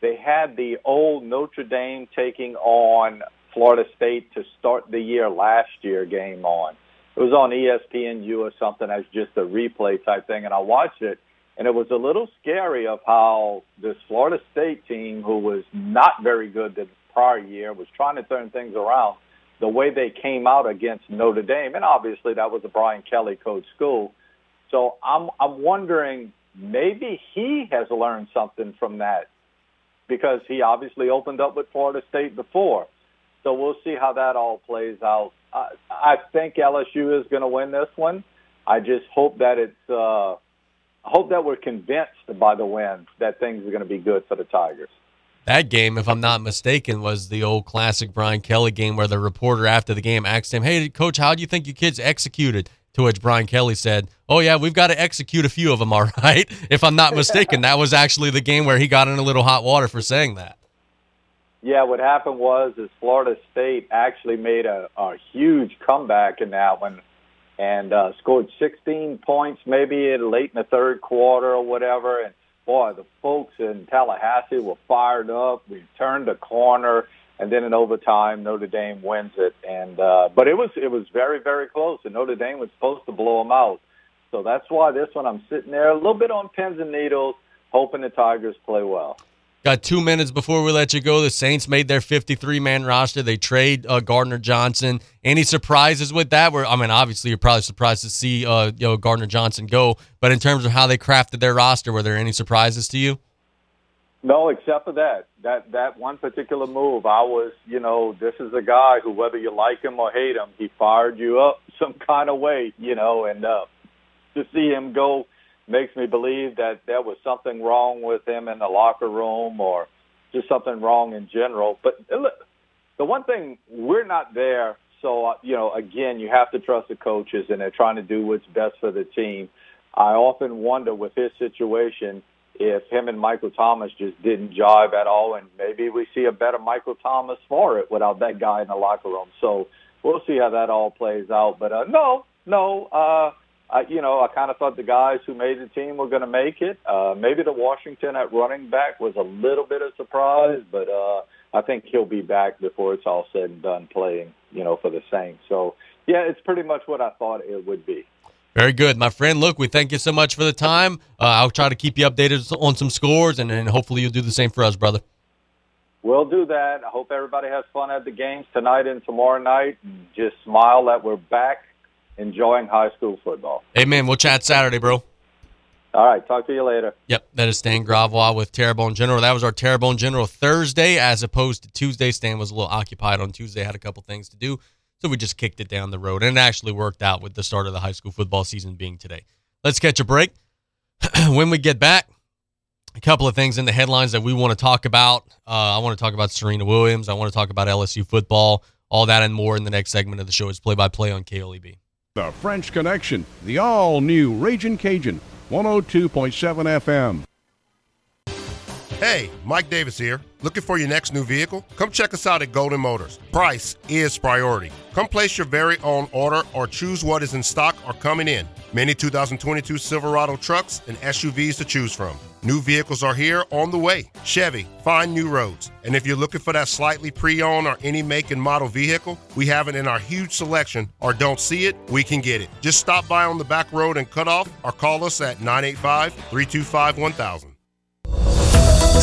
they had the old Notre Dame taking on Florida State to start the year last year game on. It was on ESPNU or something as just a replay type thing, and I watched it, and it was a little scary of how this Florida State team, who was not very good the prior year, was trying to turn things around. The way they came out against Notre Dame, and obviously that was a Brian Kelly coach school. So I'm I'm wondering maybe he has learned something from that because he obviously opened up with Florida State before. So we'll see how that all plays out. I, I think LSU is going to win this one. I just hope that it's. Uh, I hope that we're convinced by the win that things are going to be good for the Tigers. That game, if I'm not mistaken, was the old classic Brian Kelly game where the reporter after the game asked him, "Hey, coach, how do you think your kids executed?" To which Brian Kelly said, "Oh yeah, we've got to execute a few of them, all right." If I'm not mistaken, that was actually the game where he got in a little hot water for saying that. Yeah, what happened was is Florida State actually made a, a huge comeback in that one and uh, scored 16 points maybe late in the third quarter or whatever. And boy, the folks in Tallahassee were fired up. We turned a corner, and then in overtime, Notre Dame wins it. And uh, but it was it was very very close, and Notre Dame was supposed to blow them out. So that's why this one I'm sitting there a little bit on pins and needles, hoping the Tigers play well. Got two minutes before we let you go. The Saints made their 53 man roster. They trade uh, Gardner Johnson. Any surprises with that? Where I mean, obviously, you're probably surprised to see uh, you know Gardner Johnson go. But in terms of how they crafted their roster, were there any surprises to you? No, except for that that that one particular move. I was, you know, this is a guy who, whether you like him or hate him, he fired you up some kind of way, you know, and uh, to see him go makes me believe that there was something wrong with him in the locker room or just something wrong in general. But the one thing we're not there, so uh, you know, again, you have to trust the coaches, and they're trying to do what's best for the team. I often wonder with his situation if him and Michael Thomas just didn't jive at all, and maybe we see a better Michael Thomas for it without that guy in the locker room. So we'll see how that all plays out. But uh, no, no. Uh, I, you know, I kind of thought the guys who made the team were going to make it. Uh, maybe the Washington at running back was a little bit of surprise, but uh, I think he'll be back before it's all said and done playing, you know, for the Saints. So, yeah, it's pretty much what I thought it would be. Very good, my friend. Look, we thank you so much for the time. Uh, I'll try to keep you updated on some scores, and, and hopefully you'll do the same for us, brother. We'll do that. I hope everybody has fun at the games tonight and tomorrow night. Just smile that we're back enjoying high school football. Amen. We'll chat Saturday, bro. All right. Talk to you later. Yep. That is Stan Gravois with Terrebonne General. That was our Terrebonne General Thursday as opposed to Tuesday. Stan was a little occupied on Tuesday, had a couple things to do. So we just kicked it down the road. And it actually worked out with the start of the high school football season being today. Let's catch a break. when we get back, a couple of things in the headlines that we want to talk about. Uh, I want to talk about Serena Williams. I want to talk about LSU football. All that and more in the next segment of the show is play by play on KLEB. The French Connection, the all new Raging Cajun, 102.7 FM. Hey, Mike Davis here. Looking for your next new vehicle? Come check us out at Golden Motors. Price is priority. Come place your very own order or choose what is in stock or coming in. Many 2022 Silverado trucks and SUVs to choose from. New vehicles are here on the way. Chevy, find new roads. And if you're looking for that slightly pre owned or any make and model vehicle, we have it in our huge selection. Or don't see it, we can get it. Just stop by on the back road and Cut Off or call us at 985 325 1000.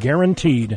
guaranteed.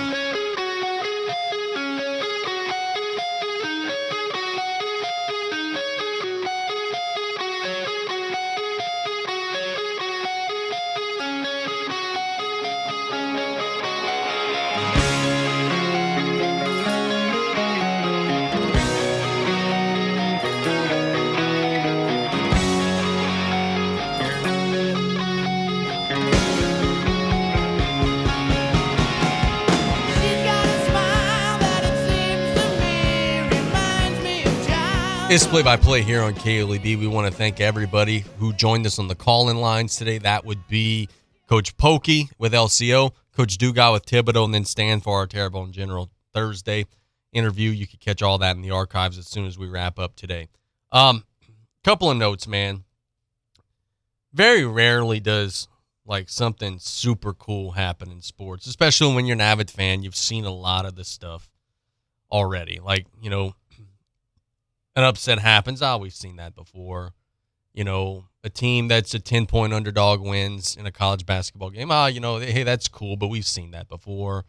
Play by play here on KLEB. We want to thank everybody who joined us on the call in lines today. That would be Coach Polkey with LCO, Coach Dugas with Thibodaux, and then Stan for our Terrebonne General Thursday interview. You could catch all that in the archives as soon as we wrap up today. Um, couple of notes, man. Very rarely does like something super cool happen in sports, especially when you're an avid fan. You've seen a lot of this stuff already. Like, you know, an upset happens. Ah, we've seen that before. You know, a team that's a 10 point underdog wins in a college basketball game. Ah, you know, hey, that's cool, but we've seen that before.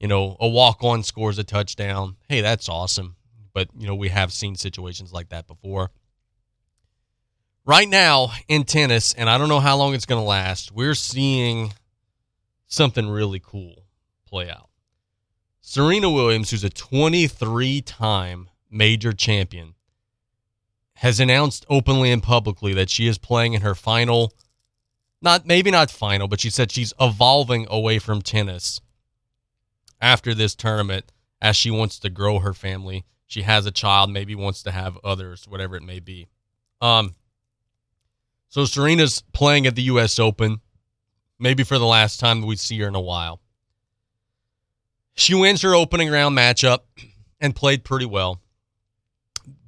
You know, a walk on scores a touchdown. Hey, that's awesome. But, you know, we have seen situations like that before. Right now in tennis, and I don't know how long it's going to last, we're seeing something really cool play out. Serena Williams, who's a 23 time major champion, has announced openly and publicly that she is playing in her final, not maybe not final, but she said she's evolving away from tennis after this tournament as she wants to grow her family. She has a child, maybe wants to have others, whatever it may be. Um, so Serena's playing at the U.S. Open, maybe for the last time we see her in a while. She wins her opening round matchup and played pretty well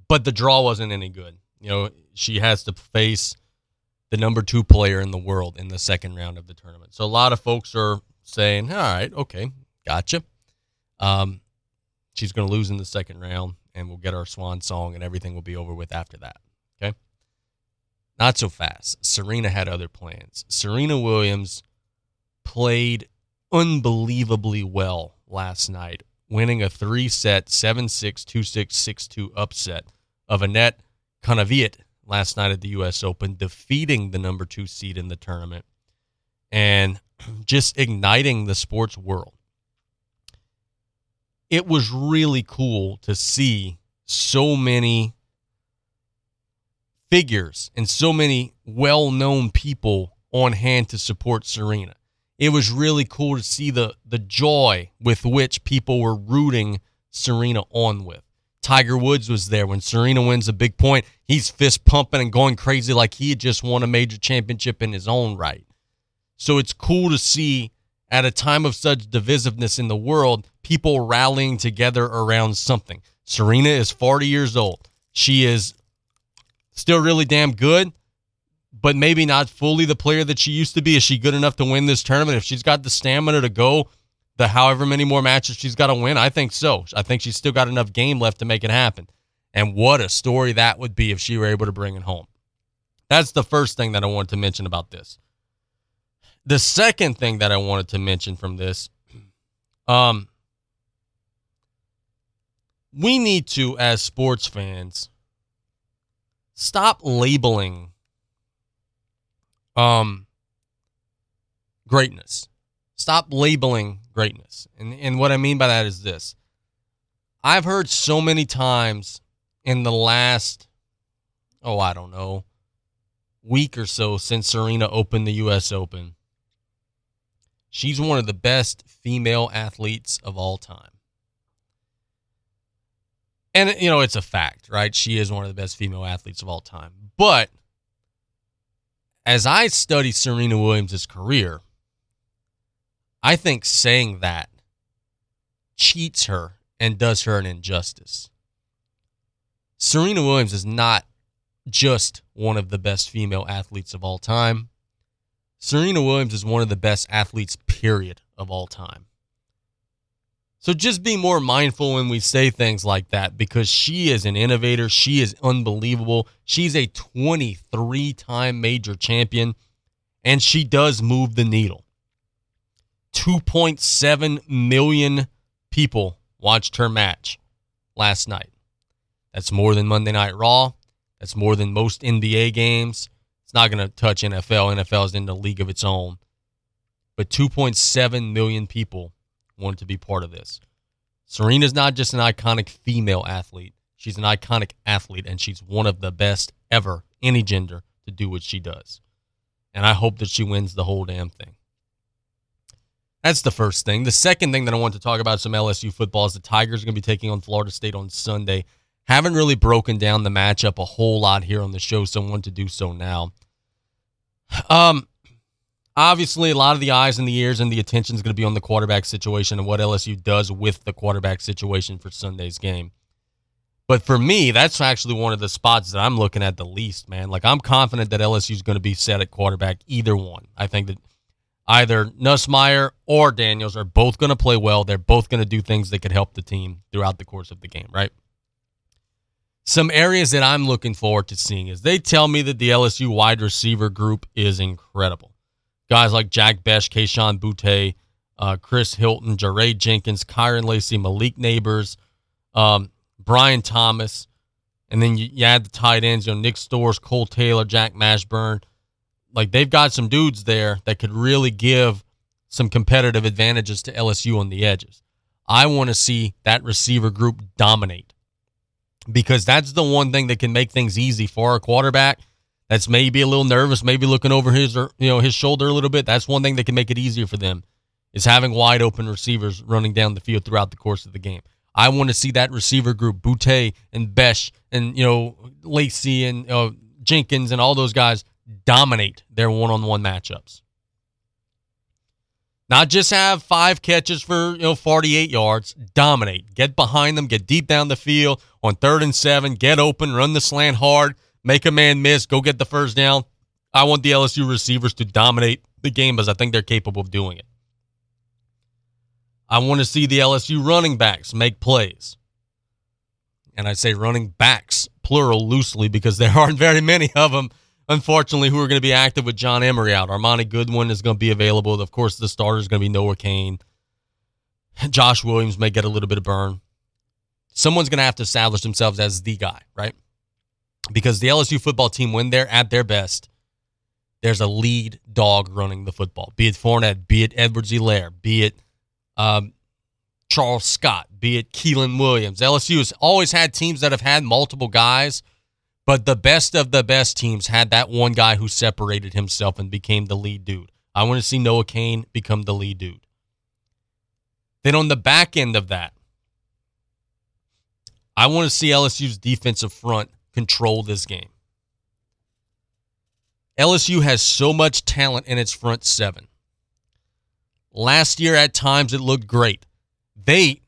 but the draw wasn't any good. You know, she has to face the number two player in the world in the second round of the tournament. So a lot of folks are saying, all right, okay, gotcha. Um, she's going to lose in the second round, and we'll get our swan song, and everything will be over with after that. Okay. Not so fast. Serena had other plans. Serena Williams played unbelievably well last night, winning a three set 7 6 2 6 6 2 upset of Anett Kontaveit last night at the U.S. Open, defeating the number two seed in the tournament and just igniting the sports world. It was really cool to see so many figures and so many well known people on hand to support Serena. It was really cool to see the, the joy with which people were rooting Serena on with. Tiger Woods was there when Serena wins a big point. He's fist pumping and going crazy like he had just won a major championship in his own right. So it's cool to see at a time of such divisiveness in the world, people rallying together around something. Serena is 40 years old. She is still really damn good, but maybe not fully the player that she used to be. Is she good enough to win this tournament? If she's got the stamina to go the however many more matches she's got to win? I think so. I think she's still got enough game left to make it happen. And what a story that would be if she were able to bring it home. That's the first thing that I wanted to mention about this. The second thing that I wanted to mention from this, um, we need to, as sports fans, stop labeling um greatness. Stop labeling greatness. And and what I mean by that is this. I've heard so many times in the last oh, I don't know, week or so since Serena opened the US Open. She's one of the best female athletes of all time. And you know, it's a fact, right? She is one of the best female athletes of all time. But as I study Serena Williams' career, I think saying that cheats her and does her an injustice. Serena Williams is not just one of the best female athletes of all time. Serena Williams is one of the best athletes, period, of all time. So just be more mindful when we say things like that because she is an innovator. She is unbelievable. She's a 23 time major champion and she does move the needle. 2.7 million people watched her match last night. That's more than Monday Night Raw. That's more than most NBA games. It's not going to touch NFL. NFL is in a league of its own. But 2.7 million people wanted to be part of this. Serena's not just an iconic female athlete. She's an iconic athlete, and she's one of the best ever, any gender, to do what she does. And I hope that she wins the whole damn thing. That's the first thing. The second thing that I want to talk about some LSU football is the Tigers are going to be taking on Florida State on Sunday. Haven't really broken down the matchup a whole lot here on the show, so I want to do so now. Um, obviously, a lot of the eyes and the ears and the attention is going to be on the quarterback situation and what LSU does with the quarterback situation for Sunday's game. But for me, that's actually one of the spots that I'm looking at the least, man. Like, I'm confident that LSU is going to be set at quarterback, either one. I think that either Nussmeier or Daniels are both going to play well. They're both going to do things that could help the team throughout the course of the game, right? Some areas that I'm looking forward to seeing is they tell me that the LSU wide receiver group is incredible. Guys like Jack Bech, Kayshon Boutte, uh, Chris Hilton, Jaray Jenkins, Kyren Lacy, Malik Nabers, um, Brian Thomas, and then you, you, add the tight ends, you know, Nick Storz, Kole Taylor, Jack Mashburn. Like they've got some dudes there that could really give some competitive advantages to LSU on the edges. I want to see that receiver group dominate because that's the one thing that can make things easy for a quarterback that's maybe a little nervous, maybe looking over his or you know his shoulder a little bit. That's one thing that can make it easier for them is having wide open receivers running down the field throughout the course of the game. I want to see that receiver group, Boutte and Bech and you know Lacy and uh, Jenkins and all those guys dominate their one-on-one matchups. Not just have five catches for you know 48 yards, dominate. Get behind them, get deep down the field on third and seven, get open, run the slant hard, make a man miss, go get the first down. I want the LSU receivers to dominate the game because I think they're capable of doing it. I want to see the LSU running backs make plays. And I say running backs, plural loosely, because there aren't very many of them, unfortunately, who are going to be active with John Emery out. Armoni Goodwin is going to be available. Of course, the starter is going to be Noah Cain. Josh Williams may get a little bit of burn. Someone's going to have to establish themselves as the guy, right? because the LSU football team, when they're at their best, there's a lead dog running the football. Be it Fournette, be it Edwards-Helaire, be it um, Charles Scott, be it Keelan Williams. LSU has always had teams that have had multiple guys, but the best of the best teams had that one guy who separated himself and became the lead dude. I want to see Noah Cain become the lead dude. Then on the back end of that, I want to see LSU's defensive front control this game. LSU has so much talent in its front seven. Last year at times it looked great. They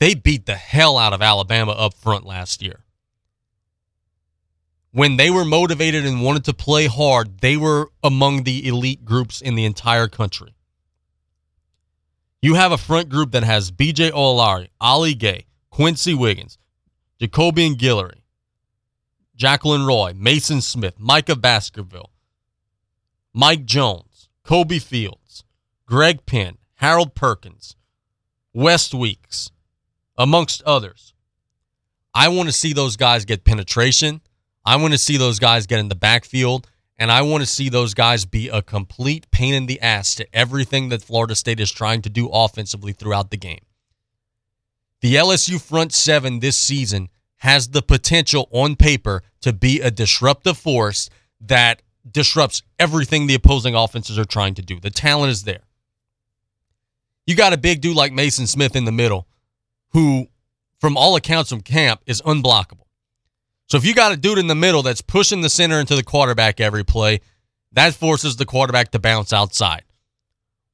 they beat the hell out of Alabama up front last year. When they were motivated and wanted to play hard, they were among the elite groups in the entire country. You have a front group that has BJ Ojulari, Ali Gaye, Quency Wiggins, Jacobian Guillory, Jaquelin Roy, Maason Smith, Micah Baskerville, Mike Jones, Kobe Fields, Greg Penn, Harold Perkins, West Weeks, amongst others. I want to see those guys get penetration. I want to see those guys get in the backfield. And I want to see those guys be a complete pain in the ass to everything that Florida State is trying to do offensively throughout the game. The LSU front seven this season has the potential on paper to be a disruptive force that disrupts everything the opposing offenses are trying to do. The talent is there. You got a big dude like Maason Smith in the middle who, from all accounts from camp, is unblockable. So if you got a dude in the middle that's pushing the center into the quarterback every play, that forces the quarterback to bounce outside.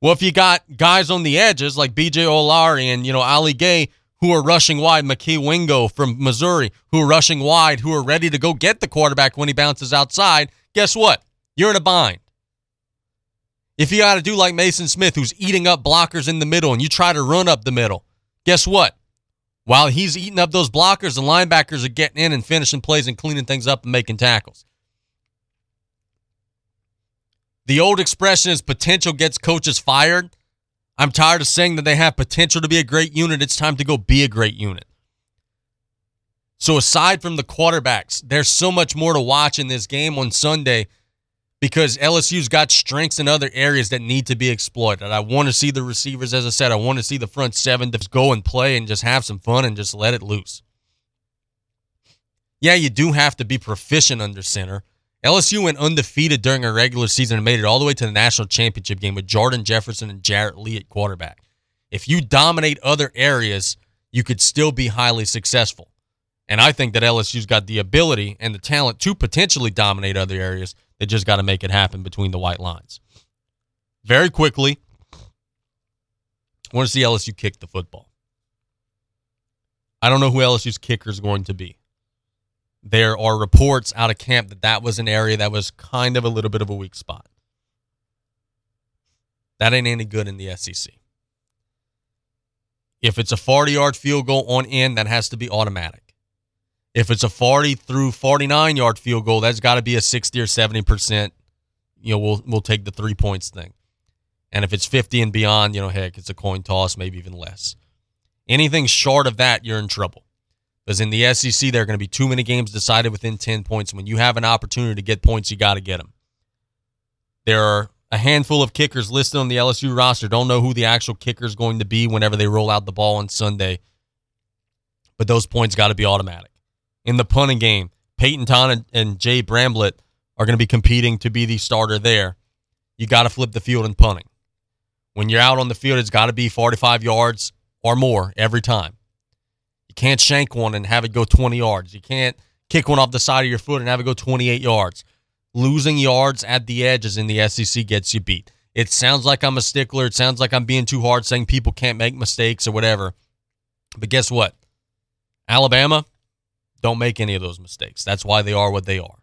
Well, if you got guys on the edges like BJ Ojulari and, you know, Ali Gaye who are rushing wide, Mekhi Wingo from Missouri, who are rushing wide, who are ready to go get the quarterback when he bounces outside, guess what? You're in a bind. If you got to do like Maason Smith, who's eating up blockers in the middle, and you try to run up the middle, guess what? While he's eating up those blockers, the linebackers are getting in and finishing plays and cleaning things up and making tackles. The old expression is potential gets coaches fired. I'm tired of saying that they have potential to be a great unit. It's time to go be a great unit. So, aside from the quarterbacks, there's so much more to watch in this game on Sunday because LSU's got strengths in other areas that need to be exploited. I want to see the receivers, as I said, I want to see the front seven to go and play and just have some fun and just let it loose. Yeah, you do have to be proficient under center. LSU went undefeated during a regular season and made it all the way to the national championship game with Jordan Jefferson and Jarrett Lee at quarterback. If you dominate other areas, you could still be highly successful. And I think that LSU's got the ability and the talent to potentially dominate other areas. They just got to make it happen between the white lines. Very quickly, I want to see LSU kick the football. I don't know who LSU's kicker is going to be. There are reports out of camp that that was an area that was kind of a little bit of a weak spot. That ain't any good in the SEC. If it's a 40 yard field goal on in, that has to be automatic. If it's a 40 through 49 yard field goal, that's got to be a 60 or 70%. You know, we'll we'll take the three points thing. And if it's 50 and beyond, you know, heck, it's a coin toss, maybe even less. Anything short of that, you're in trouble. Because in the SEC, there are going to be too many games decided within 10 points. When you have an opportunity to get points, you got to get them. There are a handful of kickers listed on the LSU roster. Don't know who the actual kicker is going to be whenever they roll out the ball on Sunday. But those points got to be automatic in the punting game. Peyton Todd and, Jay Bramblett are going to be competing to be the starter there. You got to flip the field in punting. When you're out on the field, it's got to be 45 yards or more every time. You can't shank one and have it go 20 yards. You can't kick one off the side of your foot and have it go 28 yards. Losing yards at the edges in the SEC gets you beat. It sounds like I'm a stickler. It sounds like I'm being too hard saying people can't make mistakes or whatever. But guess what? Alabama, don't make any of those mistakes. That's why they are what they are.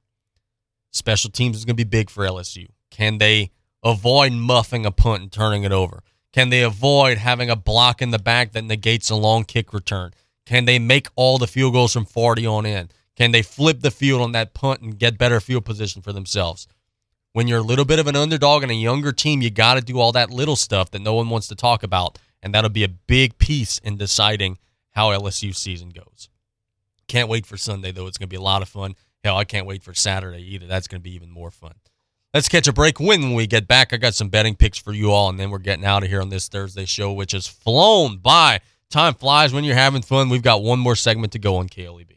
Special teams is going to be big for LSU. Can they avoid muffing a punt and turning it over? Can they avoid having a block in the back that negates a long kick return? Can they make all the field goals from 40 on in? Can they flip the field on that punt and get better field position for themselves? When you're a little bit of an underdog and a younger team, you got to do all that little stuff that no one wants to talk about. And that'll be a big piece in deciding how LSU season goes. Can't wait for Sunday, though. It's going to be a lot of fun. Hell, I can't wait for Saturday either. That's going to be even more fun. Let's catch a break. When we get back, I got some betting picks for you all, and then we're getting out of here on this Thursday show, which has flown by. Time flies when you're having fun. We've got one more segment to go on KLEB.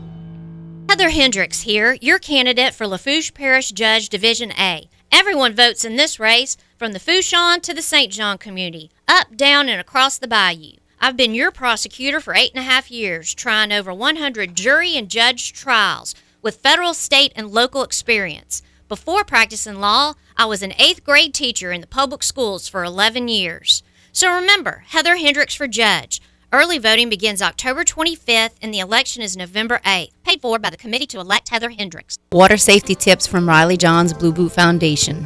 Heather Hendricks here, your candidate for Lafourche Parish Judge Division A. Everyone votes in this race, from the Fourchon to the St. John community, up, down, and across the bayou. I've been your prosecutor for eight and a half years, trying over 100 jury and judge trials with federal, state, and local experience. Before practicing law, I was an eighth grade teacher in the public schools for 11 years. So remember, Heather Hendricks for judge. Early voting begins October 25th and the election is November 8th. Paid for by the committee to elect Heather Hendricks. Water safety tips from Riley Johns Blue Boot Foundation.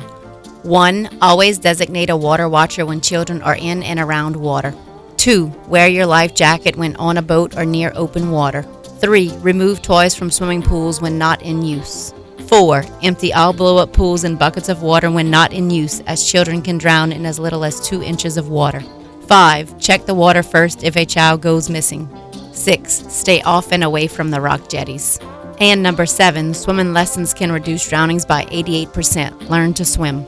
1. Always designate a water watcher when children are in and around water. 2. Wear your life jacket when on a boat or near open water. 3. Remove toys from swimming pools when not in use. 4. Empty all blow up pools and buckets of water when not in use, as children can drown in as little as 2 inches of water. 5. Check the water first if a child goes missing. 6. Stay off and away from the rock jetties. And number 7. Swimming lessons can reduce drownings by 88%. Learn to swim.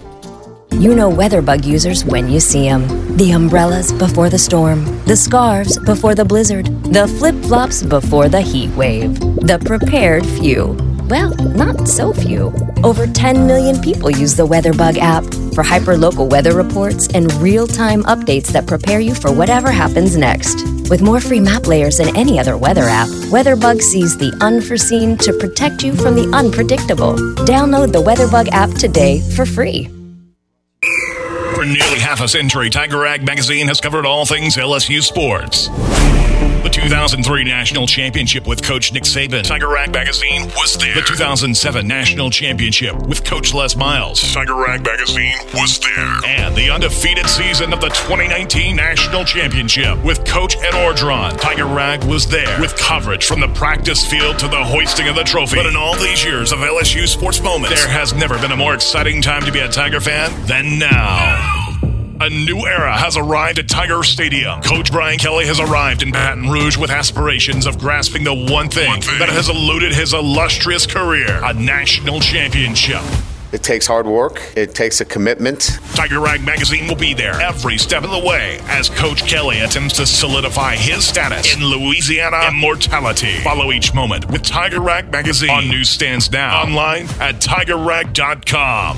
You know WeatherBug users when you see them. The umbrellas before the storm, the scarves before the blizzard, the flip flops before the heat wave. The prepared few. Well, not so few. Over 10 million people use the WeatherBug app for hyperlocal weather reports and real time updates that prepare you for whatever happens next. With more free map layers than any other weather app, WeatherBug sees the unforeseen to protect you from the unpredictable. Download the WeatherBug app today for free. For nearly half a century, Tiger Rag magazine has covered all things LSU sports. The 2003 National Championship with Coach Nick Saban. Tiger Rag Magazine was there. The 2007 National Championship with Coach Les Miles. Tiger Rag Magazine was there. And the undefeated season of the 2019 National Championship with Coach Ed Orgeron. Tiger Rag was there with coverage from the practice field to the hoisting of the trophy. But in all these years of LSU sports moments, there has never been a more exciting time to be a Tiger fan than now. A new era has arrived at Tiger Stadium. Coach Brian Kelly has arrived in Baton Rouge with aspirations of grasping the one thing, one thing. that has eluded his illustrious career a national championship. It takes hard work. It takes a commitment. Tiger Rag Magazine will be there every step of the way as Coach Kelly attempts to solidify his status in Louisiana immortality. Follow each moment with Tiger Rag Magazine on newsstands now, online at tigerrag.com.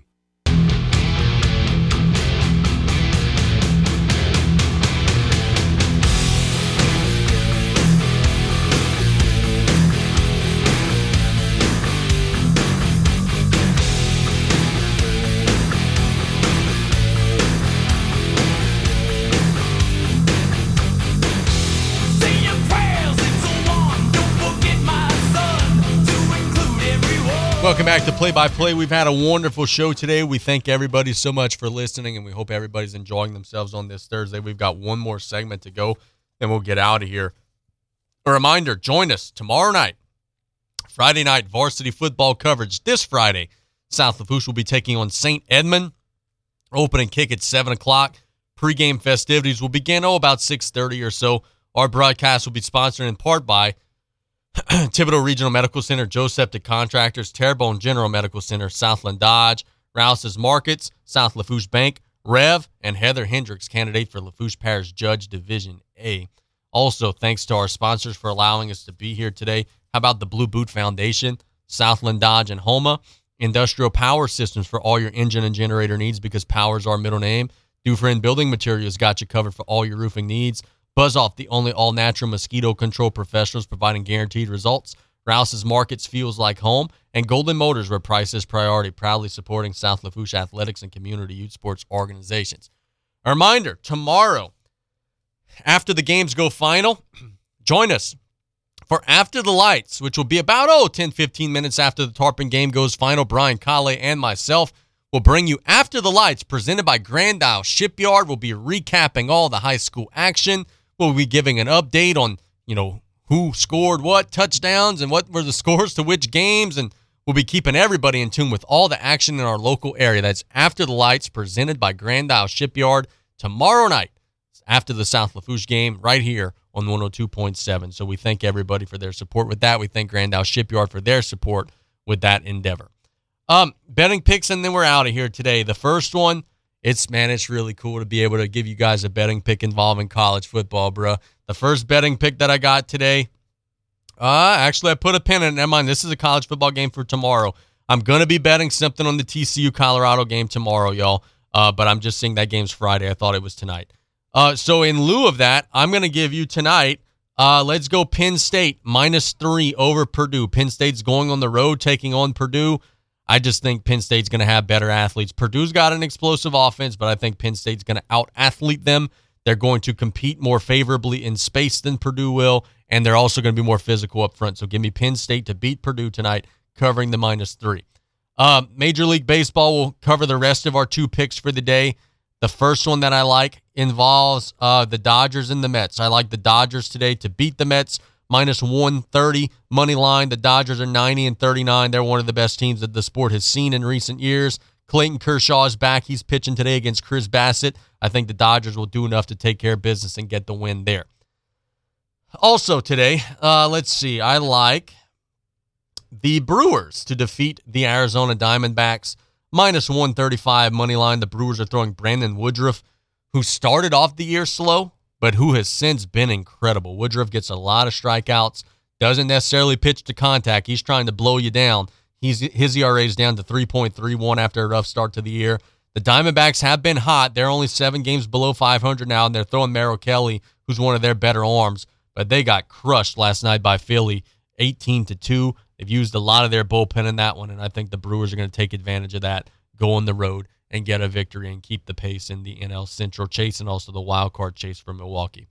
Play by Play. We've had a wonderful show today. We thank everybody so much for listening, and we hope everybody's enjoying themselves on this Thursday. We've got one more segment to go, and we'll get out of here. A reminder join us tomorrow night, Friday night varsity football coverage. This Friday, South Lafourche will be taking on St. Edmund. Opening kick at 7 o'clock. Pre-game festivities will begin, oh, about 6.30 or so. Our broadcast will be sponsored in part by Thibodaux Regional Medical Center, Joe Septic Contractors, Terrebonne General Medical Center, Southland Dodge, Rouse's Markets, South Lafourche Bank, Rev, and Heather Hendricks, candidate for Lafourche Parish Judge Division A. Also, thanks to our sponsors for allowing us to be here today. How about the Blue Boot Foundation, Southland Dodge, and Houma? Industrial Power Systems for all your engine and generator needs because power is our middle name. Dufresne Building Materials got you covered for all your roofing needs. Buzz Off, the only all natural mosquito control professionals providing guaranteed results. Rouse's Markets feels like home. And Golden Motors, where price is priority, proudly supporting South Lafourche athletics and community youth sports organizations. A reminder tomorrow after the games go final, join us for After the Lights, which will be about, oh, 10, 15 minutes after the Tarpon game goes final. Brian Kale and myself will bring you After the Lights, presented by Grand Isle Shipyard. We'll be recapping all the high school action. We'll be giving an update on, you know, who scored what touchdowns and what were the scores to which games. And we'll be keeping everybody in tune with all the action in our local area. That's After the Lights, presented by Grand Isle Shipyard tomorrow night after the South Lafourche game right here on 102.7. So we thank everybody for their support with that. We thank Grand Isle Shipyard for their support with that endeavor. Um, betting picks, and then we're out of here today. The first one, it's man, it's really cool to be able to give you guys a betting pick involving college football, bro. The first betting pick that I got today, uh, actually, I put a pin in it. Never mind, this is a college football game for tomorrow. I'm gonna be betting something on the TCU Colorado game tomorrow, y'all. Uh, but I'm just seeing that game's Friday. I thought it was tonight. Uh, so in lieu of that, I'm to give you tonight. Uh, let's go Penn State minus three over Purdue. Penn State's going on the road taking on Purdue. I just think Penn State's going to have better athletes. Purdue's got an explosive offense, but I think Penn State's going to out athlete them. They're going to compete more favorably in space than Purdue will, and they're also going to be more physical up front. So give me Penn State to beat Purdue tonight, covering the minus three. Uh, Major League Baseball will cover the rest of our two picks for the day. The first one that I like involves uh, the Dodgers and the Mets. I like the Dodgers today to beat the Mets minus 130 money line. The Dodgers are 90 and 39. They're one of the best teams that the sport has seen in recent years. Clayton Kershaw is back. He's pitching today against Chris Bassitt. I think the Dodgers will do enough to take care of business and get the win there. Also today, uh, let's see. I like the Brewers to defeat the Arizona Diamondbacks minus 135 money line. The Brewers are throwing Brandon Woodruff, who started off the year slow, but who has since been incredible. Woodruff gets a lot of strikeouts, doesn't necessarily pitch to contact. He's trying to blow you down. He's his ERA is down to 3.31 after a rough start to the year. The Diamondbacks have been hot. They're only seven games below 500 now, and they're throwing Merrill Kelly, who's one of their better arms. But they got crushed last night by Philly, 18 to two. They've used a lot of their bullpen in that one, and I think the Brewers are going to take advantage of that, go on the road, and get a victory and keep the pace in the NL Central chase and also the wild card chase for Milwaukee.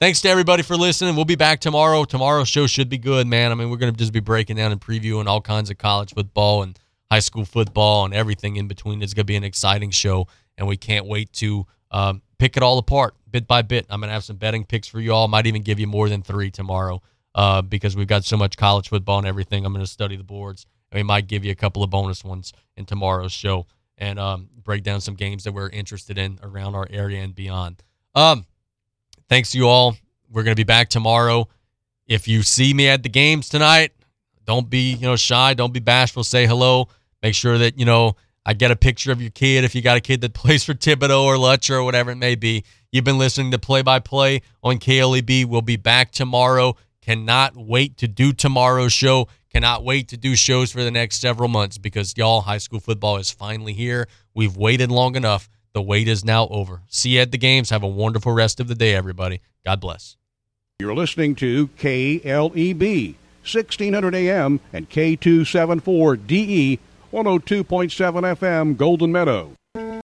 Thanks to everybody for listening. We'll be back tomorrow. Tomorrow's show should be good, man. I mean, we're going to just be breaking down and previewing all kinds of college football and high school football and everything in between. It's going to be an exciting show, and we can't wait to um, pick it all apart bit by bit. I'm going to have some betting picks for you all. Might even give you more than three tomorrow uh, because we've got so much college football and everything. I'm going to study the boards, and we might give you a couple of bonus ones in tomorrow's show and um, break down some games that we're interested in around our area and beyond. Um, thanks to you all. We're going to be back tomorrow. If you see me at the games tonight, don't be you know shy. Don't be bashful. Say hello. Make sure that you know I get a picture of your kid. If you got a kid that plays for Thibodaux or Lutcher or whatever it may be, you've been listening to Play by Play on KLEB. We'll be back tomorrow. Cannot wait to do tomorrow's show. Cannot wait to do shows for the next several months because y'all, high school football is finally here. We've waited long enough. The wait is now over. See you at the games. Have a wonderful rest of the day, everybody. God bless. You're listening to KLEB, 1600 AM and K274DE, 102.7 FM, Golden Meadow.